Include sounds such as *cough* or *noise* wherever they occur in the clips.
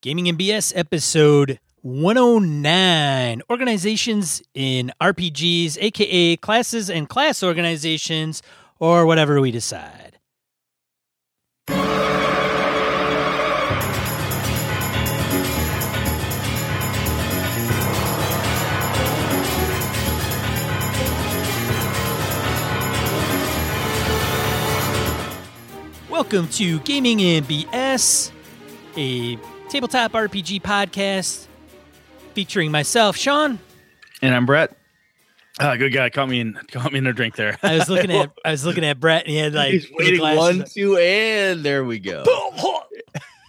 Gaming and BS episode 109 Organizations in RPGs, aka classes and class organizations, or whatever we decide. Welcome to Gaming and BS, a tabletop RPG podcast featuring myself, Sean. And I'm Brett. Ah, good guy. Caught me in *laughs* caught me in a drink there. I was looking at *laughs* I was looking at Brett and he had like He's waiting one, up. two, and there we go.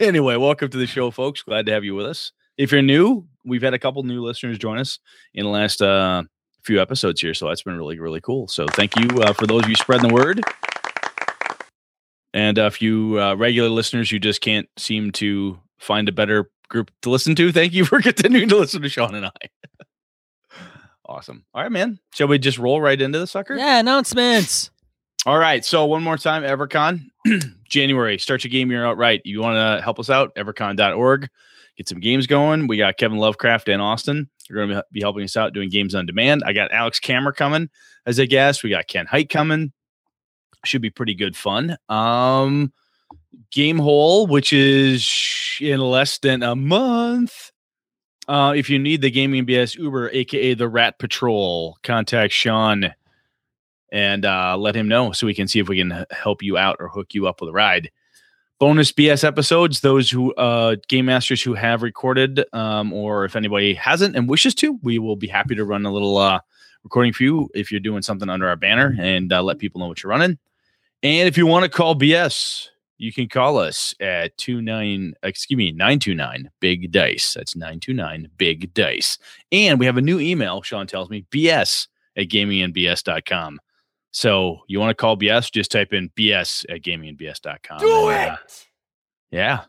anyway, welcome to the show, folks. Glad to have you with us. If you're new, we've had a couple new listeners join us in the last uh, few episodes here, so that's been really, really cool. So thank you uh, for those of you spreading the word. And uh, if you uh, regular listeners, you just can't seem to find a better group to listen to, thank you *laughs* for continuing to listen to Sean and I. awesome. All right, man. Shall we just roll right into the sucker? Yeah, announcements. All right. So one more time, EverCon, *clears throat* January. Start your game year out right. You want to help us out? Evercon.org. Get some games going. We got Kevin Lovecraft and Austin. They're going to be helping us out doing games on demand. I got Alex Camera coming as a guest. We got Ken Hite coming. Should be pretty good fun. Um, Game Hole, which is in less than a month. Uh, if you need the Gaming BS Uber, aka the Rat Patrol, contact Sean and uh, let him know so we can see if we can help you out or hook you up with a ride. Bonus BS episodes, those who uh, game masters who have recorded, um, or if anybody hasn't and wishes to, we will be happy to run a little uh, recording for you if you're doing something under our banner and uh, let people know what you're running. And if you want to call BS, you can call us at two nine excuse me nine two nine big dice. That's nine two nine big dice. And we have a new email. Sean tells me BS at gamingandbs.com. So you want to call BS? Just type in BS at gamingandbs.com. Do and, uh, yeah,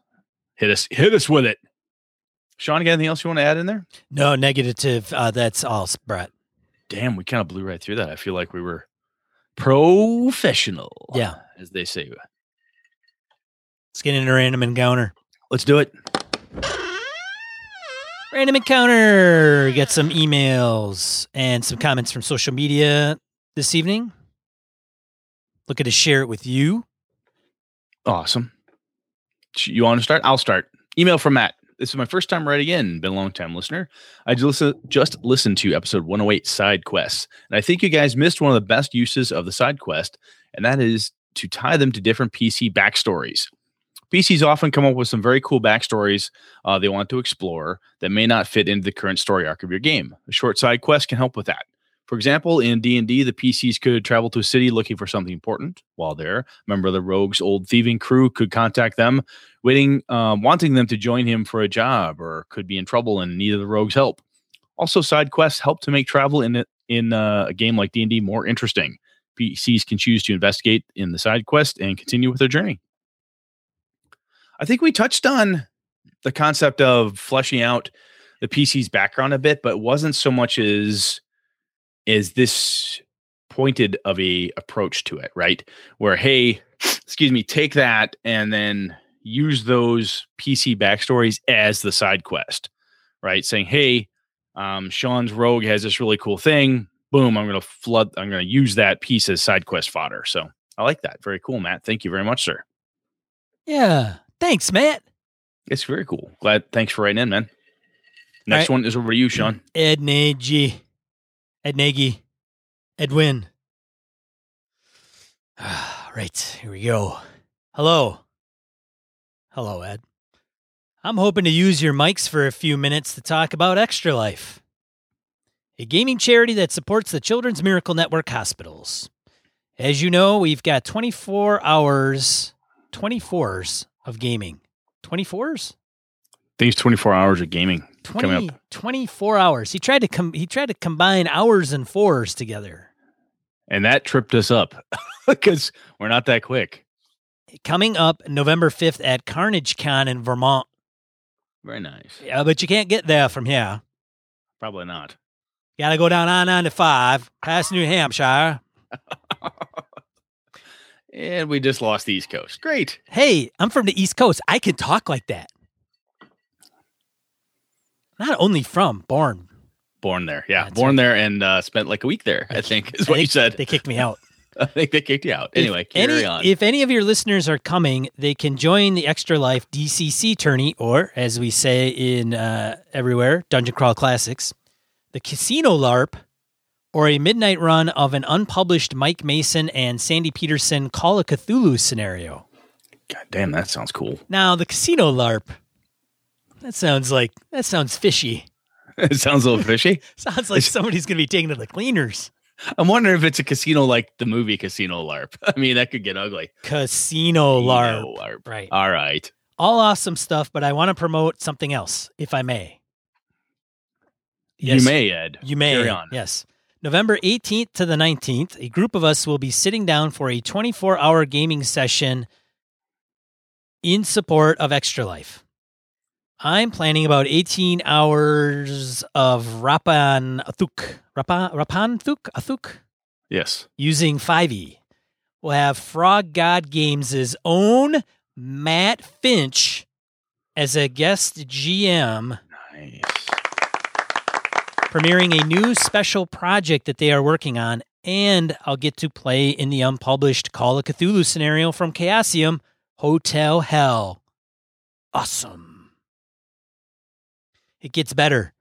hit us hit us with it. Sean, got anything else you want to add in there? No negative. Uh, that's all, Brett. Damn, we kind of blew right through that. I feel like we were professional. Yeah. as they say. Let's get into random encounter. Let's do it. Random encounter. Get some emails and some comments from social media this evening. Looking to share it with you. Awesome. You want to start? I'll start. Email from Matt. This is my first time writing in. Been a long time listener. I just, listen, just listened to episode 108 side quests, and I think you guys missed one of the best uses of the side quest, and that is to tie them to different PC backstories. PCs often come up with some very cool backstories uh, they want to explore that may not fit into the current story arc of your game. A short side quest can help with that. For example, in D&D, the PCs could travel to a city looking for something important. While there, a member of the rogue's old thieving crew could contact them, waiting, um, wanting them to join him for a job, or could be in trouble and need the rogue's help. Also, side quests help to make travel in in uh, a game like D&D more interesting. PCs can choose to investigate in the side quest and continue with their journey. I think we touched on the concept of fleshing out the PC's background a bit, but wasn't so much as is this pointed of a approach to it, right? Where hey, excuse me, take that and then use those PC backstories as the side quest, right? Saying, hey, um, Sean's rogue has this really cool thing. Boom, I'm gonna flood. I'm gonna use that piece as side quest fodder. So I like that. Very cool, Matt. Thank you very much, sir. Yeah. Thanks, Matt. It's very cool. Glad. Thanks for writing in, man. Next right. one is over to you, Sean. Ed Nagy. Ed Nagy. Edwin. *sighs* right, here we go. Hello. Hello, Ed. I'm hoping to use your mics for a few minutes to talk about Extra Life, a gaming charity that supports the Children's Miracle Network hospitals. As you know, we've got 24 hours, 24s of gaming. 24s? I think it's 24 hours of gaming coming 20, up. 24 hours. He tried to com- he tried to combine hours and fours together. And that tripped us up *laughs* because we're not that quick. Coming up November 5th at Carnage Con in Vermont. Very nice. Yeah, but you can't get there from here. Probably not. Got to go down I-95 past New Hampshire. *laughs* And we just lost the East Coast. Great. Hey, I'm from the East Coast. I can talk like that. Not only from, born. Born there. Yeah. That's born there and uh, spent like a week there, I think is what I you said. They kicked me out. *laughs* I think they kicked you out. If Anyway, carry any, on. If any of your listeners are coming, they can join the Extra Life DCC tourney, or as we say in uh, everywhere, Dungeon Crawl Classics, the Casino LARP, or a midnight run of an unpublished Mike Mason and Sandy Petersen Call of Cthulhu scenario. God damn, that sounds cool. Now, the Casino LARP, that sounds like that sounds fishy. *laughs* it sounds a little fishy. *laughs* Sounds like somebody's going to be taken to the cleaners. I'm wondering if it's a casino like the movie Casino LARP. *laughs* I mean, that could get ugly. Casino LARP. Casino LARP. Right. All right. All awesome stuff, but I want to promote something else, if I may. You may, Ed. You may. Carry on. Yes. November 18th to the 19th, a group of us will be sitting down for a 24 hour gaming session in support of Extra Life. I'm planning about 18 hours of Rappan Athuk. Rappan, Rappan Thuk? Athuk? Yes. Using 5e. We'll have Frog God Games' own Matt Finch as a guest GM Nice. Premiering a new special project that they are working on, and I'll get to play in the unpublished Call of Cthulhu scenario from Chaosium, Hotel Hell. Awesome. It gets better.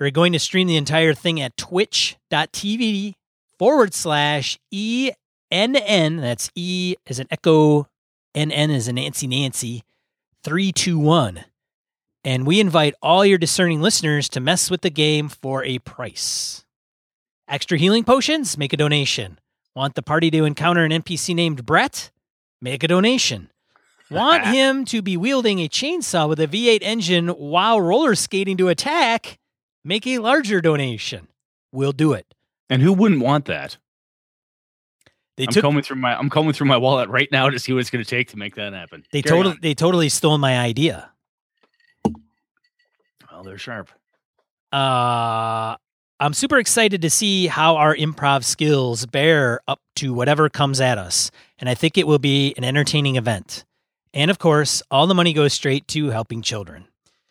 We're going to stream the entire thing at twitch.tv forward slash ENN. That's E as an echo, NN as a Nancy Nancy, 321 and we invite all your discerning listeners to mess with the game for a price. Extra healing potions? Make a donation. Want the party to encounter an NPC named Brett? Make a donation. Want *laughs* him to be wielding a chainsaw with a V8 engine while roller skating to attack? Make a larger donation. We'll do it. And who wouldn't want that? They I'm took combing through my I'm combing through my wallet right now to see what it's going to take to make that happen. they Carry totally on. they totally stole my idea. Well, they're sharp. uh I'm super excited to see how our improv skills bear up to whatever comes at us. And I think it will be an entertaining event. And of course, all the money goes straight to helping children.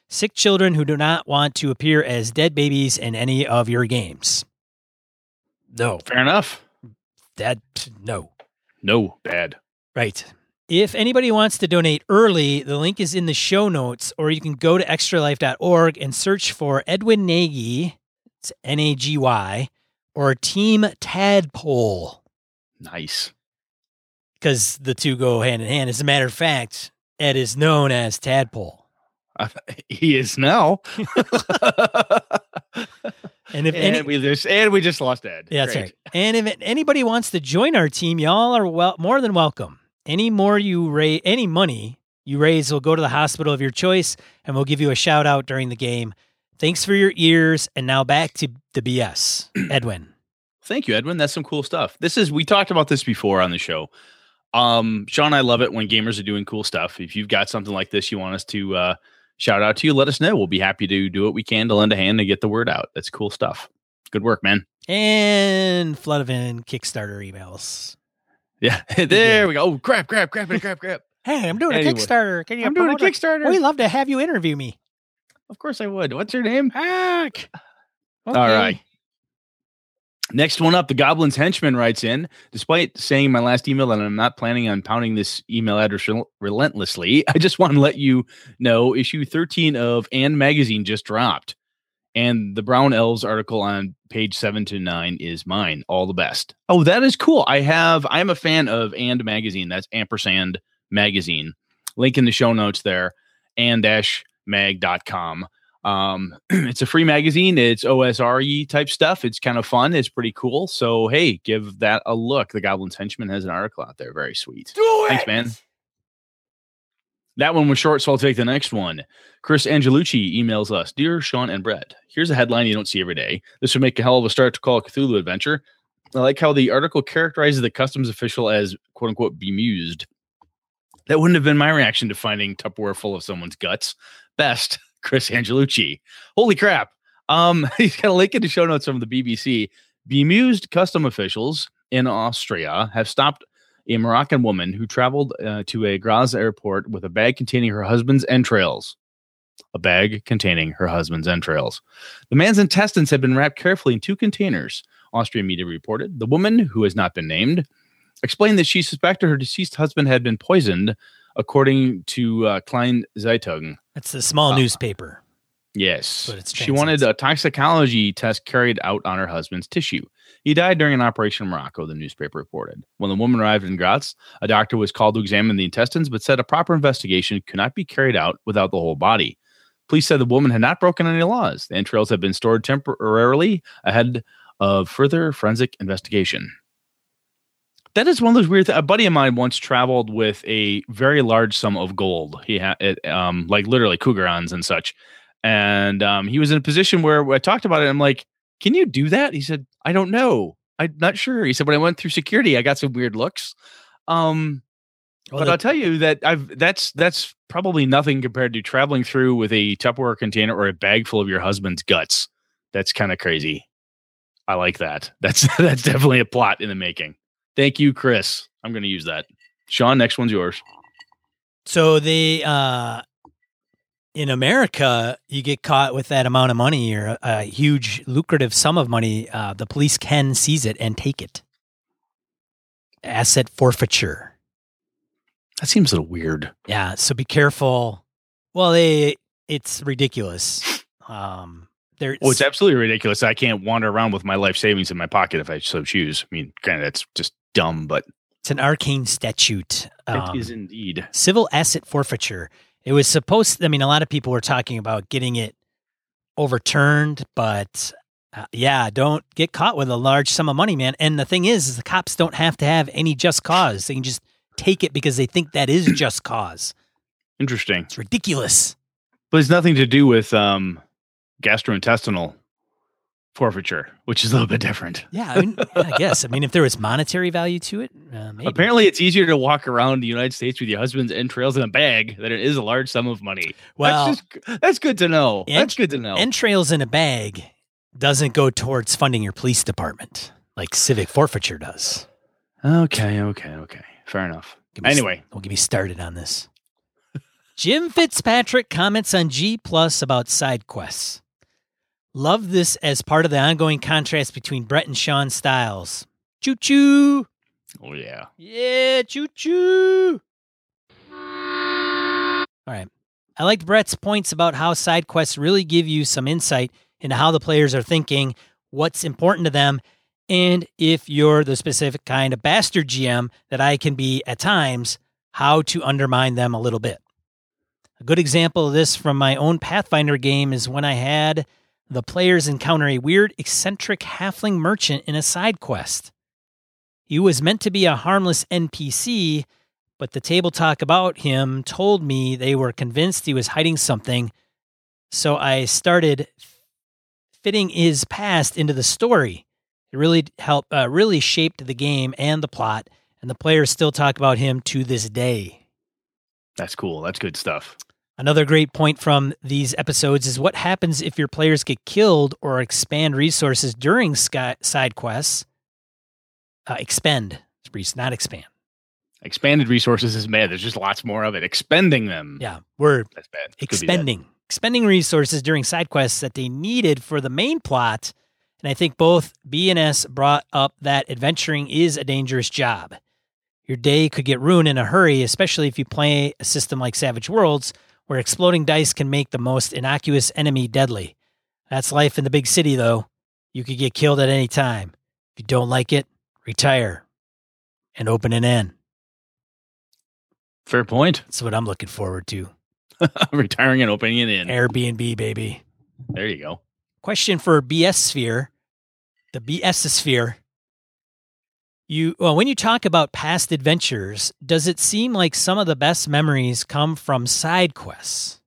Sick children who do not want to appear as dead babies in any of your games. No, Fair enough. that no. No bad. Right. If anybody wants to donate early, the link is in the show notes, or you can go to extralife.org and search for Edwin Nagy, it's N A G Y, or Team Tadpole, Nice. because the two go hand in hand. As a matter of fact, Ed is known as Tadpole. Uh, he is now. *laughs* And if and any, we just and we just lost Ed. Yeah, that's Great. right. And if anybody wants to join our team, y'all are well more than welcome. Any more you raise, any money you raise will go to the hospital of your choice, and we'll give you a shout out during the game. Thanks for your ears, and now back to the BS, *clears throat* Edwin. Thank you, Edwin. That's some cool stuff. This is we talked about this before on the show. Um, Sean, I love it when gamers are doing cool stuff. If you've got something like this you want us to uh, shout out to you, let us know. We'll be happy to do what we can to lend a hand and get the word out. That's cool stuff. Good work, man. And flood of in Kickstarter emails. Yeah, *laughs* there we go. Oh, crap, crap, crap, crap, crap. *laughs* Hey, I'm doing Anyway. a Kickstarter. Can you I'm doing a? Kickstarter. We'd love to have you interview me. Of course I would. What's your name? Heck. All right. Next one up, the Goblin's Henchman writes in. Despite saying in my last email that I'm not planning on pounding this email address rel- relentlessly, *laughs* I just want to let you know issue 13 of And Magazine just dropped. And the Brown Elves article on page seven to nine is mine. All the best. Oh, that is cool. I have, I'm a fan of And Magazine. That's ampersand magazine. Link in the show notes there, and mag.com. Um, *clears throat* it's a free magazine. It's OSRE type stuff. It's kind of fun. It's pretty cool. So hey, give that a look. The Goblin's Henchman has an article out there. Very sweet. Do Thanks, man. That one was short, so I'll take the next one. Chris Angelucci emails us Dear Sean and Brett, here's a headline you don't see every day. This would make a hell of a start to call Cthulhu adventure. I like how the article characterizes the customs official as quote unquote bemused. That wouldn't have been my reaction to finding Tupperware full of someone's guts. Best, *laughs* Chris Angelucci. Holy crap. Um, *laughs* he's got a link in the show notes from the BBC. Bemused custom officials in Austria have stopped a Moroccan woman who traveled uh, to a Graz airport with a bag containing her husband's entrails. a bag containing her husband's entrails. The man's intestines had been wrapped carefully in two containers, Austrian media reported. The woman, who has not been named, explained that she suspected her deceased husband had been poisoned, according to uh, Kleine Zeitung. That's the small Uh, newspaper. Yes. But it's She wanted a toxicology test carried out on her husband's tissue. He died during an operation in Morocco, the newspaper reported. When the woman arrived in Graz, a doctor was called to examine the intestines, but said a proper investigation could not be carried out without the whole body. Police said the woman had not broken any laws. The entrails had been stored temporarily ahead of further forensic investigation. That is one of those weird. Th- a buddy of mine once traveled with a very large sum of gold. He had it, um, like literally krugerrands and such, and um, he was in a position where I talked about it. I'm like, "Can you do that?" He said, "I don't know. I'm not sure." He said, "When I went through security, I got some weird looks." Um, Well, but the- I'll tell you that I've that's that's probably nothing compared to traveling through with a Tupperware container or a bag full of your husband's guts. That's kind of crazy. I like that. *laughs* That's that's definitely a plot in the making. Thank you, Chris. I'm going to use that. Sean, next one's yours. So they uh in America, you get caught with that amount of money or a, huge lucrative sum of money, uh, the police can seize it and take it. Asset forfeiture. That seems a little weird. Yeah, so be careful. Well, they it's ridiculous. Um there Oh, it's absolutely ridiculous. I can't wander around with my life savings in my pocket if I so choose. I mean, granted, that's just dumb, but it's an arcane statute. it is Um, indeed. civil asset forfeiture. It was supposed. I mean, a lot of people were talking about getting it overturned, but uh, yeah, don't get caught with a large sum of money, man. And the thing is, is the cops don't have to have any just cause. They can just take it because they think that is just cause. Interesting. It's ridiculous. But it's nothing to do with um, gastrointestinal forfeiture, which is a little bit different. Yeah, I, mean, I guess. I mean, if there was monetary value to it, uh, maybe. Apparently, it's easier to walk around the United States with your husband's entrails in a bag than it is a large sum of money. Well, that's, just, that's good to know. And- that's good to know. entrails in a bag doesn't go towards funding your police department like civic forfeiture does. okay, okay, okay. Fair enough. Me Anyway. don't get me started on this. Jim Fitzpatrick comments on G Plus about side quests. Love this as part of the ongoing contrast between Brett and Sean Styles. Choo choo. Oh yeah. Yeah, choo choo. All right. I liked Brett's points about how side quests really give you some insight into how the players are thinking, what's important to them, and if you're the specific kind of bastard GM that I can be at times, how to undermine them a little bit. A good example of this from my own Pathfinder game is when I had the players encounter a weird, eccentric halfling merchant in a side quest. He was meant to be a harmless NPC, but the table talk about him told me they were convinced he was hiding something. So I started fitting his past into the story. It really helped, uh, really shaped the game and the plot, and the players still talk about him to this day. That's cool. That's good stuff. Another great point from these episodes is what happens if your players get killed or expand resources during sky, side quests. Uh, expend, not expand. Expanded resources is bad. There's just lots more of it. Expending them. Yeah, we're That's bad. expending expending resources during side quests that they needed for the main plot. And I think both B and S brought up that adventuring is a dangerous job. Your day could get ruined in a hurry, especially if you play a system like Savage Worlds, where exploding dice can make the most innocuous enemy deadly. That's life in the big city, though. You could get killed at any time. If you don't like it, retire and open an inn. Fair point. That's what I'm looking forward to. *laughs* Retiring and opening an inn. Airbnb, baby. There you go. question for BS Sphere, the BS Sphere. You well, when you talk about past adventures, does it seem like some of the best memories come from side quests?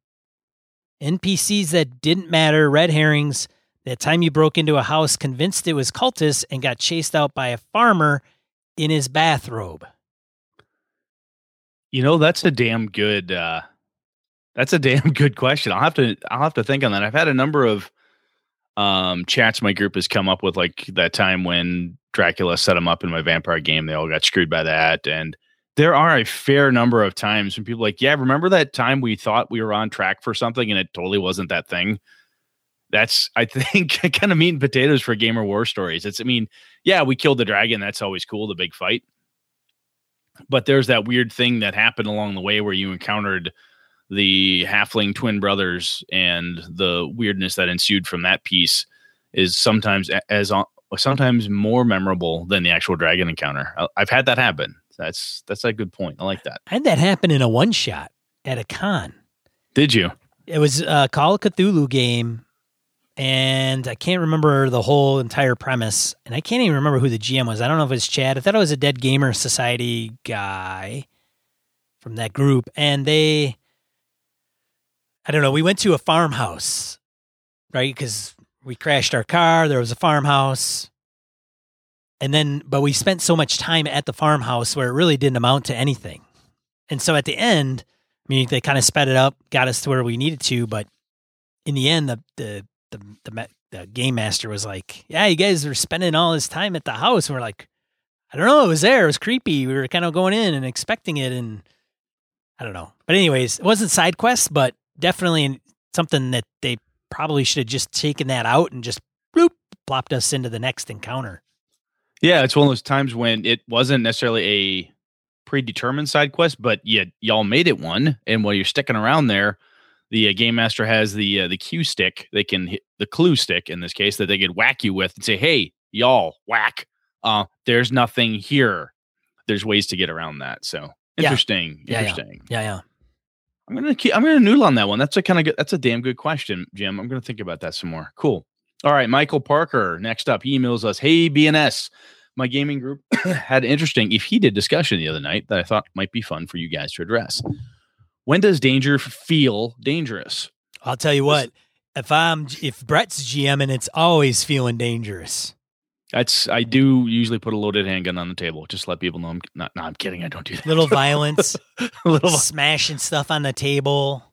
NPCs that didn't matter, red herrings. That time you broke into a house convinced it was cultists and got chased out by a farmer in his bathrobe. You know, that's a damn good uh that's a *laughs* damn good question. I'll have to I'll have to think on that. I've had a number of um chats my group has come up with like that time when Dracula set them up in my vampire game. They all got screwed by that and there are a fair number of times when people like, yeah, remember that time we thought we were on track for something and it totally wasn't that thing. That's I *laughs* think kind of meat and potatoes for gamer war stories. It's I mean, yeah, we killed the dragon. That's always cool, the big fight. But there's that weird thing that happened along the way where you encountered the halfling twin brothers and the weirdness that ensued from that piece is sometimes as sometimes more memorable than the actual dragon encounter. I've had that happen. That's that's a good point. I like that. I had that happen in a one shot at a con. Did you? It was a Call of Cthulhu game, and I can't remember the whole entire premise, and I can't even remember who the GM was. I don't know if it was Chad. I thought it was a Dead Gamer Society guy from that group, and they, I don't know. We went to a farmhouse, right? Because we crashed our car. There was a farmhouse. And then but we spent so much time at the farmhouse where it really didn't amount to anything. And so at the end i mean they kind of sped it up got us to where we needed to but in the end the the the, the, the game master was like yeah you guys are spending all this time at the house. And we're like i don't know it was there it was creepy we were kind of going in and expecting it and i don't know. But anyways it wasn't side quests but definitely something that they probably should have just taken that out and just bloop plopped us into the next encounter yeah, it's one of those times when it wasn't necessarily a predetermined side quest, but yet y'all made it one. And while you're sticking around there, the uh, game master has the uh, the cue stick. They can hit the clue stick in this case that they could whack you with and say, "Hey, y'all, whack! Uh, there's nothing here." There's ways to get around that. So interesting, yeah. interesting. Yeah, yeah. yeah. I'm gonna keep. I'm gonna noodle on that one. That's a kind of good. That's a damn good question, Jim. I'm gonna think about that some more. Cool. All right, Michael Parker. Next up, he emails us, "Hey BNS, my gaming group *coughs* had an interesting, if he did discussion the other night that I thought might be fun for you guys to address. When does danger feel dangerous? I'll tell you what. If I'm if Brett's GM and it's always feeling dangerous. That's I do usually put a loaded handgun on the table. Just let people know I'm not. No, I'm kidding. I don't do that. Little *laughs* violence, *laughs* little smashing stuff on the table.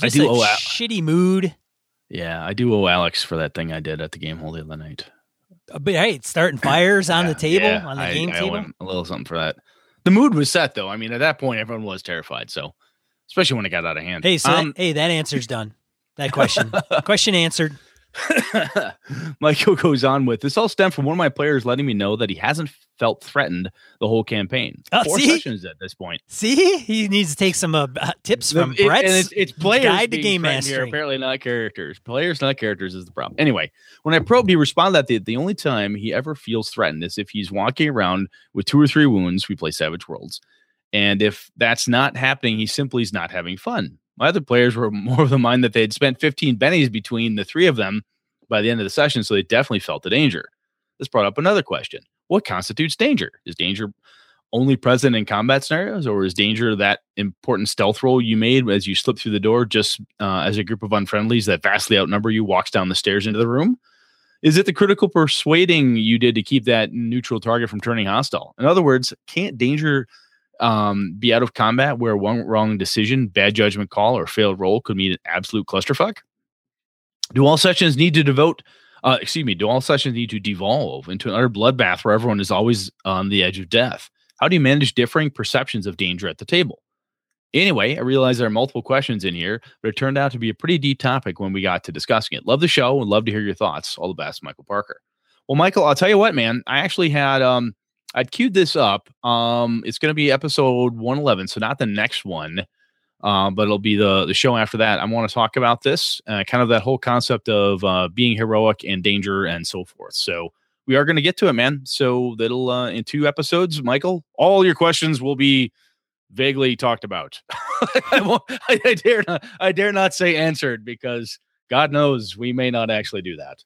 Just I do. A owe shitty mood. Yeah, I do owe Alex for that thing I did at the game hole the other night. Uh, but hey, starting fires on yeah, the table yeah, on the I, game I table. A little something for that. The mood was set though. I mean, at that point, everyone was terrified. So, especially when it got out of hand. Hey, so um, that, hey, that answer's done. That *laughs* question, question answered. *laughs* Michael goes on with this all stemmed from one of my players letting me know that he hasn't felt threatened the whole campaign. Oh, Four see? sessions at this point. See, he needs to take some uh, tips from it, Brett's and it's, it's players guide to game master. Apparently not characters. Players, not characters, is the problem. Anyway, when I probed, he responded that the, the only time he ever feels threatened is if he's walking around with two or three wounds. We play Savage Worlds, and if that's not happening, he simply is not having fun. My other players were more of the mind that they had spent 15 bennies between the three of them by the end of the session, so they definitely felt the danger. This brought up another question What constitutes danger? Is danger only present in combat scenarios, or is danger that important stealth roll you made as you slip through the door just uh, as a group of unfriendlies that vastly outnumber you walks down the stairs into the room? Is it the critical persuading you did to keep that neutral target from turning hostile? In other words, can't danger um, be out of combat where one wrong decision, bad judgment call, or failed roll could mean an absolute clusterfuck? Do all sessions need to devote? Uh, excuse me. Do all sessions need to devolve into another bloodbath where everyone is always on the edge of death? How do you manage differing perceptions of danger at the table? Anyway, I realize there are multiple questions in here, but it turned out to be a pretty deep topic when we got to discussing it. Love the show and love to hear your thoughts. All the best, Michael Parker. Well, Michael, I'll tell you what, man. I actually had um I'd queued this up. Um, it's going to be episode 111, so not the next one, uh, but it'll be the the show after that. I want to talk about this, uh, kind of that whole concept of uh, being heroic and danger and so forth. So we are going to get to it, man. So that'll uh, in two episodes, Michael. All your questions will be vaguely talked about. *laughs* I, I, I dare not. I dare not say answered because God knows we may not actually do that.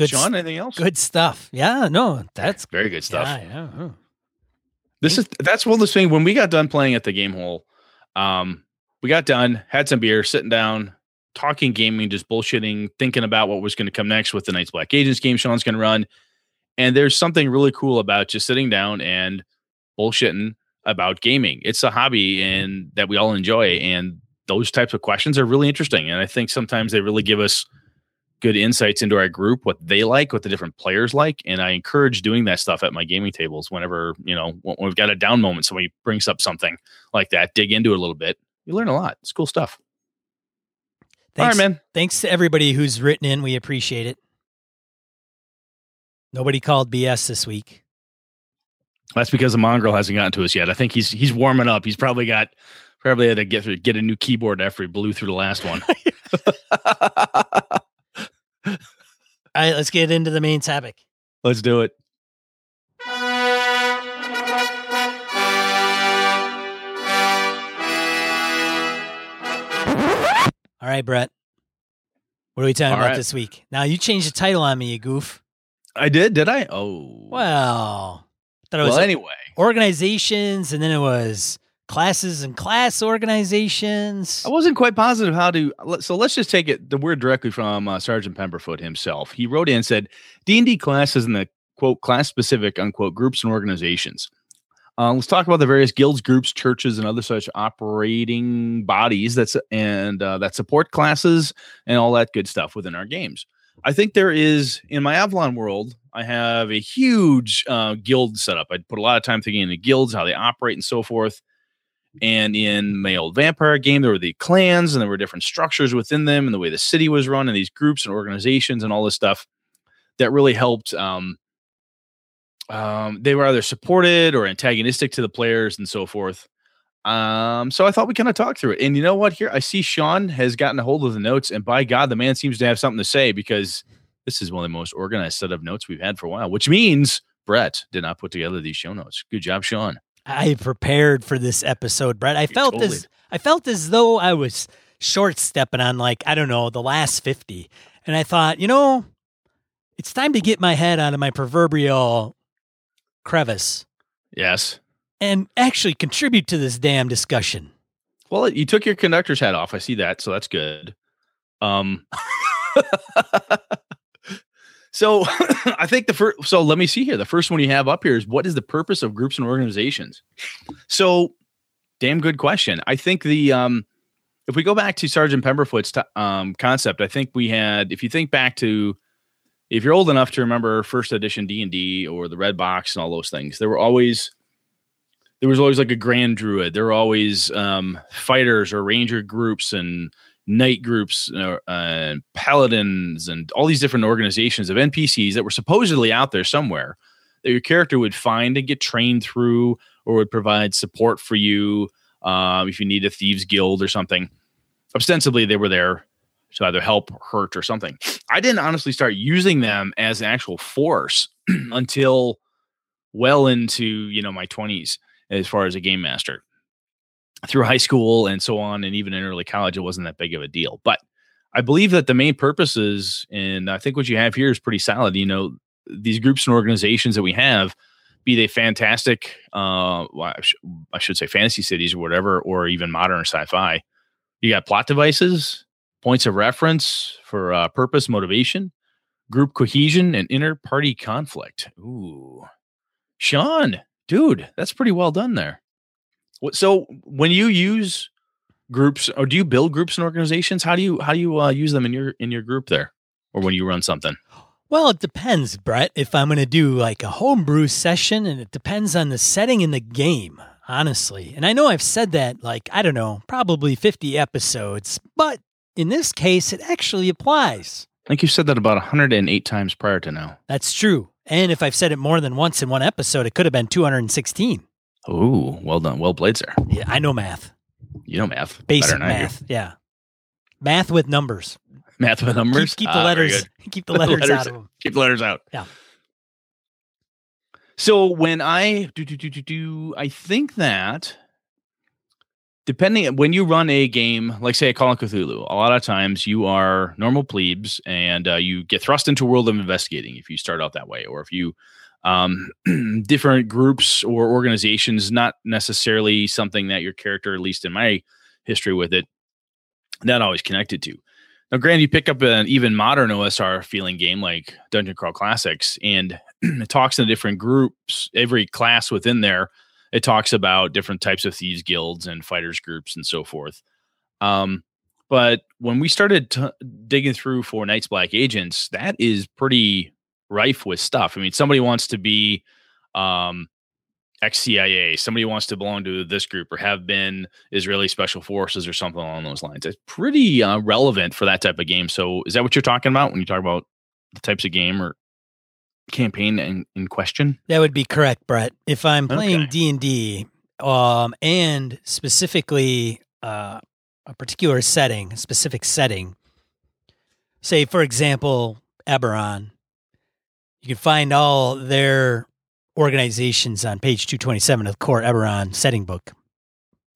Good, Sean. Anything else? Good stuff. Yeah. No, that's very good stuff. Yeah. yeah. This is that's one of those things. When we got done playing at the game hole, um, we got done, had some beer, sitting down, talking gaming, just bullshitting, thinking about what was going to come next with the Night's Black Agents game Sean's going to run. And there's something really cool about just sitting down and bullshitting about gaming. It's a hobby and that we all enjoy. And those types of questions are really interesting. And I think sometimes they really give us good insights into our group, what they like, what the different players like, and I encourage doing that stuff at my gaming tables whenever you know when we've got a down moment, somebody brings up something like that, dig into it a little bit. You learn a lot. It's cool stuff. Thanks, All right, man. Thanks to everybody who's written in. We appreciate it. Nobody called BS this week. That's because the mongrel hasn't gotten to us yet. I think he's he's warming up. He's probably got probably had to get get a new keyboard after he blew through the last one. *laughs* *laughs* All right, let's get into the main topic. Let's do it. All right, Brett. What are we talking All about right. this week? Now you changed the title on me, you goof. I did, did I? Oh, Well, I thought it was well. Anyway, organizations, and then it was classes and class organizations. I wasn't quite positive how to. So let's just take it the word directly from uh, Sergeant Pemberfoot himself. He wrote in and said, "D and D classes in the quote class specific unquote groups and organizations." Uh, let's talk about the various guilds, groups, churches, and other such operating bodies that's and uh, that support classes and all that good stuff within our games. I think there is in my Avalon world. I have a huge uh, guild setup. I put a lot of time thinking into guilds, how they operate, and so forth. And in my old vampire game, there were the clans and there were different structures within them and the way the city was run and these groups and organizations and all this stuff that really helped. Um, um, they were either supported or antagonistic to the players and so forth. Um, so I thought we kind of talk through it. And you know what? Here I see Sean has gotten a hold of the notes, and by God, the man seems to have something to say because this is one of the most organized set of notes we've had for a while, which means Brett did not put together these show notes. Good job, Sean. I prepared for this episode, Brett. I felt totally as I felt as though I was short stepping on like, I don't know, the last 50. And I thought, you know, it's time to get my head out of my proverbial crevice Yes. and actually contribute to this damn discussion. Well, you took your conductor's hat off. I see that, so that's good. Um, *laughs* *laughs* so *laughs* I think the first. So let me see here. The first one you have up here is what is the purpose of groups and organizations? So, damn good question. I think the um, if we go back to Sergeant Pemberfoot's t- um, concept, I think we had. If you think back to, if you're old enough to remember first edition D and D or the Red Box and all those things, there were always there was always like a grand druid. There were always um, fighters or ranger groups and knight groups uh, and paladins and all these different organizations of NPCs that were supposedly out there somewhere that your character would find and get trained through or would provide support for you um, if you need a thieves guild or something. Ostensibly, they were there to either help, hurt, or something. I didn't honestly start using them as an actual force *clears throat* until well into you know my twenties as far as a game master. Through high school and so on, and even in early college, it wasn't that big of a deal. But I believe that the main purposes, and I think what you have here is pretty solid. You know, these groups and organizations that we have, be they fantastic, uh, well, I, sh- I should say fantasy cities or whatever, or even modern sci-fi. You got plot devices, points of reference for uh, purpose, motivation, group cohesion, and inter-party conflict. Ooh, Sean, dude, that's pretty well done there. So when you use groups, or do you build groups and organizations? How do you how do you uh, use them in your in your group there, or when you run something? Well, it depends, Brett, if I'm going to do like a homebrew session, and it depends on the setting in the game, honestly. And I know I've said that like, I don't know, probably 50 episodes, but in this case, it actually applies. I think you've said that about 108 times prior to now. That's true. And if I've said it more than once in one episode, it could have been 216. Ooh, well done, well played, sir. Yeah, I know math. You know math, Basic math. Yeah. Math with numbers. Math with numbers. Keep, keep the Ah, letters. *laughs* Keep the letters, *laughs* Letters. out of them. Keep the letters out. Yeah. So when I do do do do do, I think that depending when you run a game, like say a Call of Cthulhu, a lot of times you are normal plebes and uh, you get thrust into a world of investigating if you start out that way, or if you um, *clears throat* different groups or organizations, not necessarily something that your character, at least in my history with it, not always connected to. Now, granted, you pick up an even modern OSR feeling game like Dungeon Crawl Classics, and *clears throat* it talks in different groups, every class within there. It talks about different types of thieves guilds and fighters groups and so forth. Um, But when we started t- digging through for Night's Black Agents, that is pretty rife with stuff. I mean, somebody wants to be um, ex CIA, somebody wants to belong to this group or have been Israeli Special Forces or something along those lines. It's pretty uh, relevant for that type of game. So, is that what you're talking about when you talk about the types of game or campaign in, in question? That would be correct, Brett. If I'm playing D and D, um, and specifically uh, a particular setting, a specific setting, say for example, Eberron, you can find all their organizations on page 227 of the core Eberron setting book,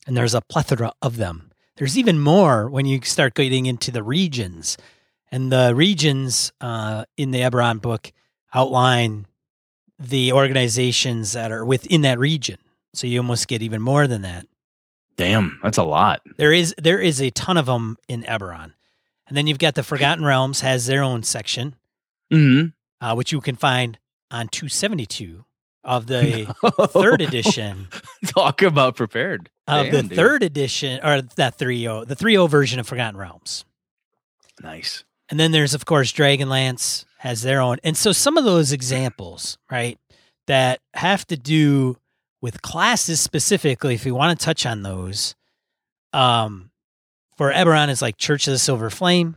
and there's a plethora of them. There's even more when you start getting into the regions, and the regions uh, in the Eberron book outline the organizations that are within that region. So you almost get even more than that. Damn, that's a lot. There is there is a ton of them in Eberron, and then you've got the Forgotten Realms has their own section, Mm-hmm. Uh, which you can find on 272 of the *laughs* third edition *laughs* Talk about prepared. of Damn, the dude. third edition or that 3.0 the 3.0 version of Forgotten Realms. Nice. And then there's of course Dragonlance has their own. And so some of those examples, right, that have to do with classes specifically, if we want to touch on those, um, for Eberron is like Church of the Silver Flame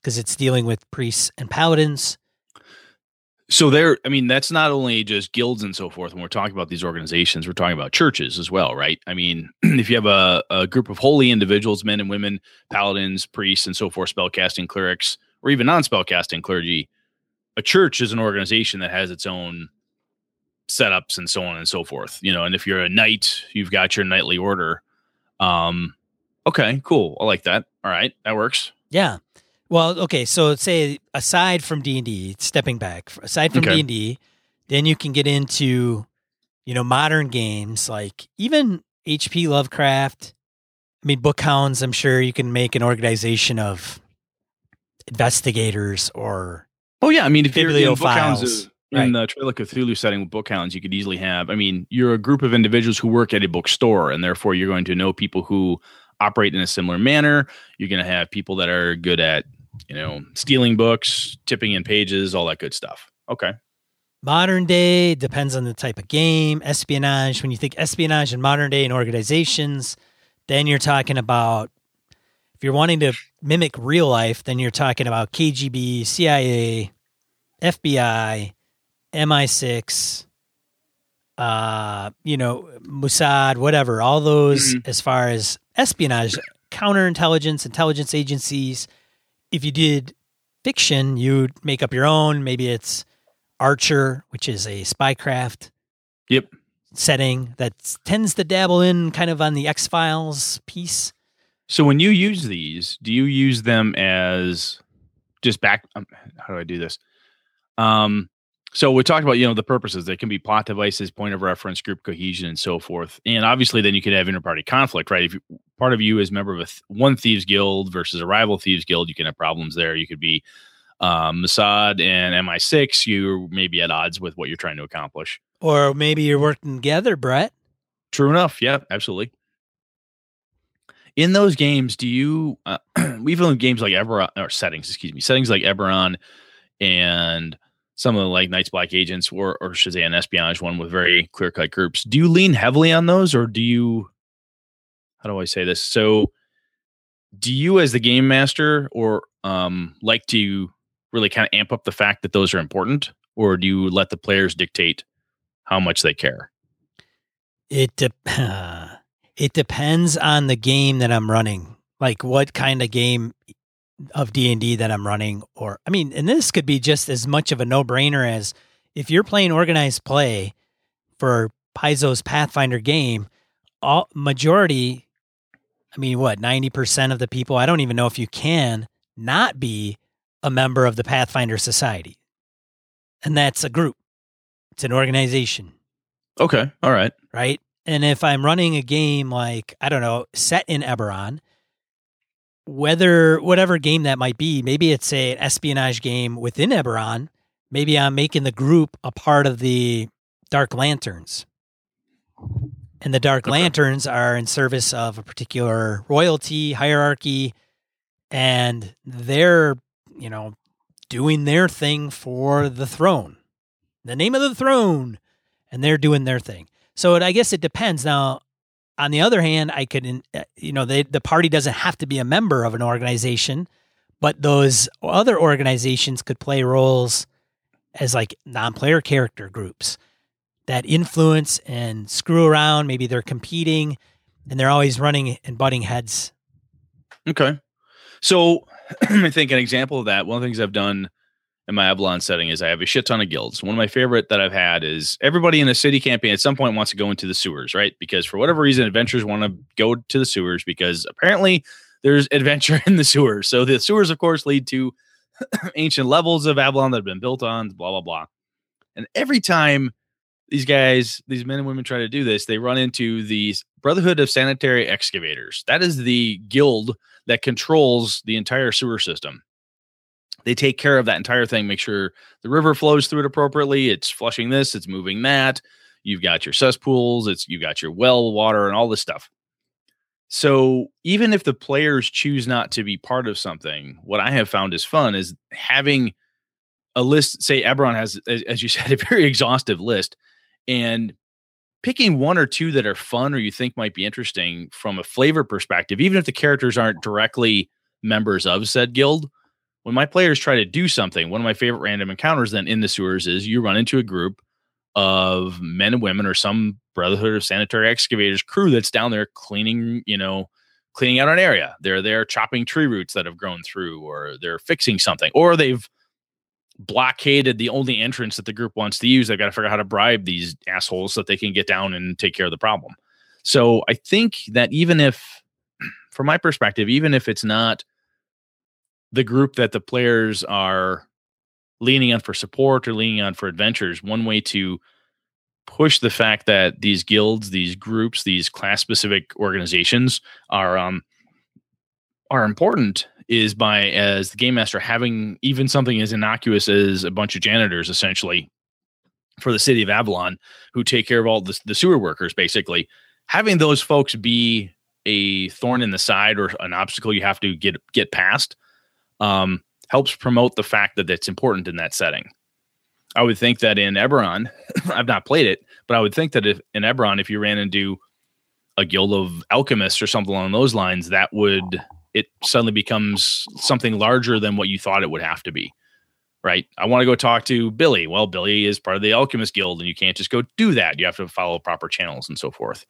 because it's dealing with priests and paladins. So there, I mean, that's not only just guilds and so forth. When we're talking about these organizations, we're talking about churches as well, right? I mean, *clears throat* if you have a, a group of holy individuals, men and women, paladins, priests, and so forth, spellcasting clerics, or even non-spellcasting clergy, a church is an organization that has its own setups and so on and so forth. You know, and if you're a knight, you've got your knightly order. Um, okay, cool. I like that. All right, that works. Yeah. Well, okay. So say aside from D and D, stepping back, aside from D and D, then you can get into, you know, modern games like even H.P. Lovecraft. I mean, Bookhounds. I'm sure you can make an organization of investigators or Oh yeah, I mean if you're in bookhounds uh, right. in the Trail of Cthulhu setting with bookhounds, you could easily have. I mean, you're a group of individuals who work at a bookstore, and therefore you're going to know people who operate in a similar manner. You're going to have people that are good at, you know, stealing books, tipping in pages, all that good stuff. Okay. modern day. Depends on the type of game. Espionage. When you think espionage in modern day and organizations, then you're talking about. If you're wanting to mimic real life, then you're talking about KGB, CIA, FBI, MI6, uh, you know, Mossad, whatever, all those as far as espionage, counterintelligence, intelligence agencies. If you did fiction, you'd make up your own. Maybe it's Archer, which is a spycraft Yep. setting that tends to dabble in kind of on the X Files piece. So when you use these, do you use them as just back? Um, how do I do this? Um, so we talked about you know the purposes. They can be plot devices, point of reference, group cohesion, and so forth. And obviously, then you could have interparty conflict, right? If you, part of you is a member of a th- one thieves guild versus a rival thieves guild, you can have problems there. You could be um, Mossad and MI6. You may be at odds with what you're trying to accomplish. Or maybe you're working together, Brett. True enough. Yeah, absolutely. In those games, do you uh, *clears throat* even in games like Eberron or settings, excuse me, settings like Eberron and some of the like Night's Black Agents or or Shazam espionage one with very clear cut groups. Do you lean heavily on those or do you how do I say this? So do you as the game master or um like to really kind of amp up the fact that those are important or do you let the players dictate how much they care? It de- *sighs* it depends on the game that I'm running. Like what kind of game of D&D that I'm running or I mean, and this could be just as much of a no-brainer as if you're playing organized play for Paizo's Pathfinder game, all majority I mean, what, 90% of the people, I don't even know if you can not be a member of the Pathfinder Society. And that's a group. It's an organization Okay. All right. right? And if I'm running a game like, I don't know, set in Eberron, whether whatever game that might be, maybe it's a, an espionage game within Eberron, maybe I'm making the group a part of the Dark Lanterns. And the Dark. Lanterns are in service of a particular royalty, hierarchy, and they're, you know, doing their thing for the throne, the name of the throne, and they're doing their thing. So it, I guess it depends. Now, on the other hand, I could, uh, you know, they, the party doesn't have to be a member of an organization, but those other organizations could play roles as like non-player character groups that influence and screw around. Maybe they're competing and they're always running and butting heads. Okay. So *clears throat* I think an example of that, one of the things I've done in my Avalon setting is I have a shit ton of guilds. One of my favorite that I've had is everybody in a city campaign at some point wants to go into the sewers, right? Because for whatever reason, adventurers want to go to the sewers because apparently there's *laughs* adventure in the sewers. So the sewers, of course, lead to *clears throat* ancient levels of Avalon that have been built on, blah, blah, blah. And every time these guys, these men and women try to do this, they run into the Brotherhood of Sanitary Excavators. That is the guild that controls the entire sewer system. They take care of that entire thing, make sure the river flows through it appropriately. It's flushing this, it's moving that. You've got your cesspools, it's you've got your well water and all this stuff. So even if the players choose not to be part of something, what I have found is fun is having a list. Say Eberron has, as you *laughs* said, a very exhaustive list, and picking one or two that are fun or you think might be interesting from a flavor perspective, even if the characters aren't directly members of said guild, when my players try to do something, one of my favorite random encounters then in the sewers is you run into a group of men and women or some brotherhood of sanitary excavators crew that's down there cleaning, you know, cleaning out an area. They're there chopping tree roots that have grown through, or they're fixing something, or they've blockaded the only entrance that the group wants to use. They've got to figure out how to bribe these assholes so that they can get down and take care of the problem. So I think that even if, *clears throat* from my perspective, even if it's not the group that the players are leaning on for support or leaning on for adventures, one way to push the fact that these guilds, these groups, these class specific organizations are um are important is by as the game master having even something as innocuous as a bunch of janitors essentially for the city of Avalon who take care of all the, the sewer workers basically. Having those folks be a thorn in the side or an obstacle you have to get get past um, helps promote the fact that it's important in that setting. I would think that in Eberron, *laughs* I've not played it, but I would think that if in Eberron, if you ran into a guild of alchemists or something along those lines, that would it suddenly becomes something larger than what you thought it would have to be. Right. I want to go talk to Billy. Well, Billy is part of the Alchemist Guild, and you can't just go do that. You have to follow proper channels and so forth.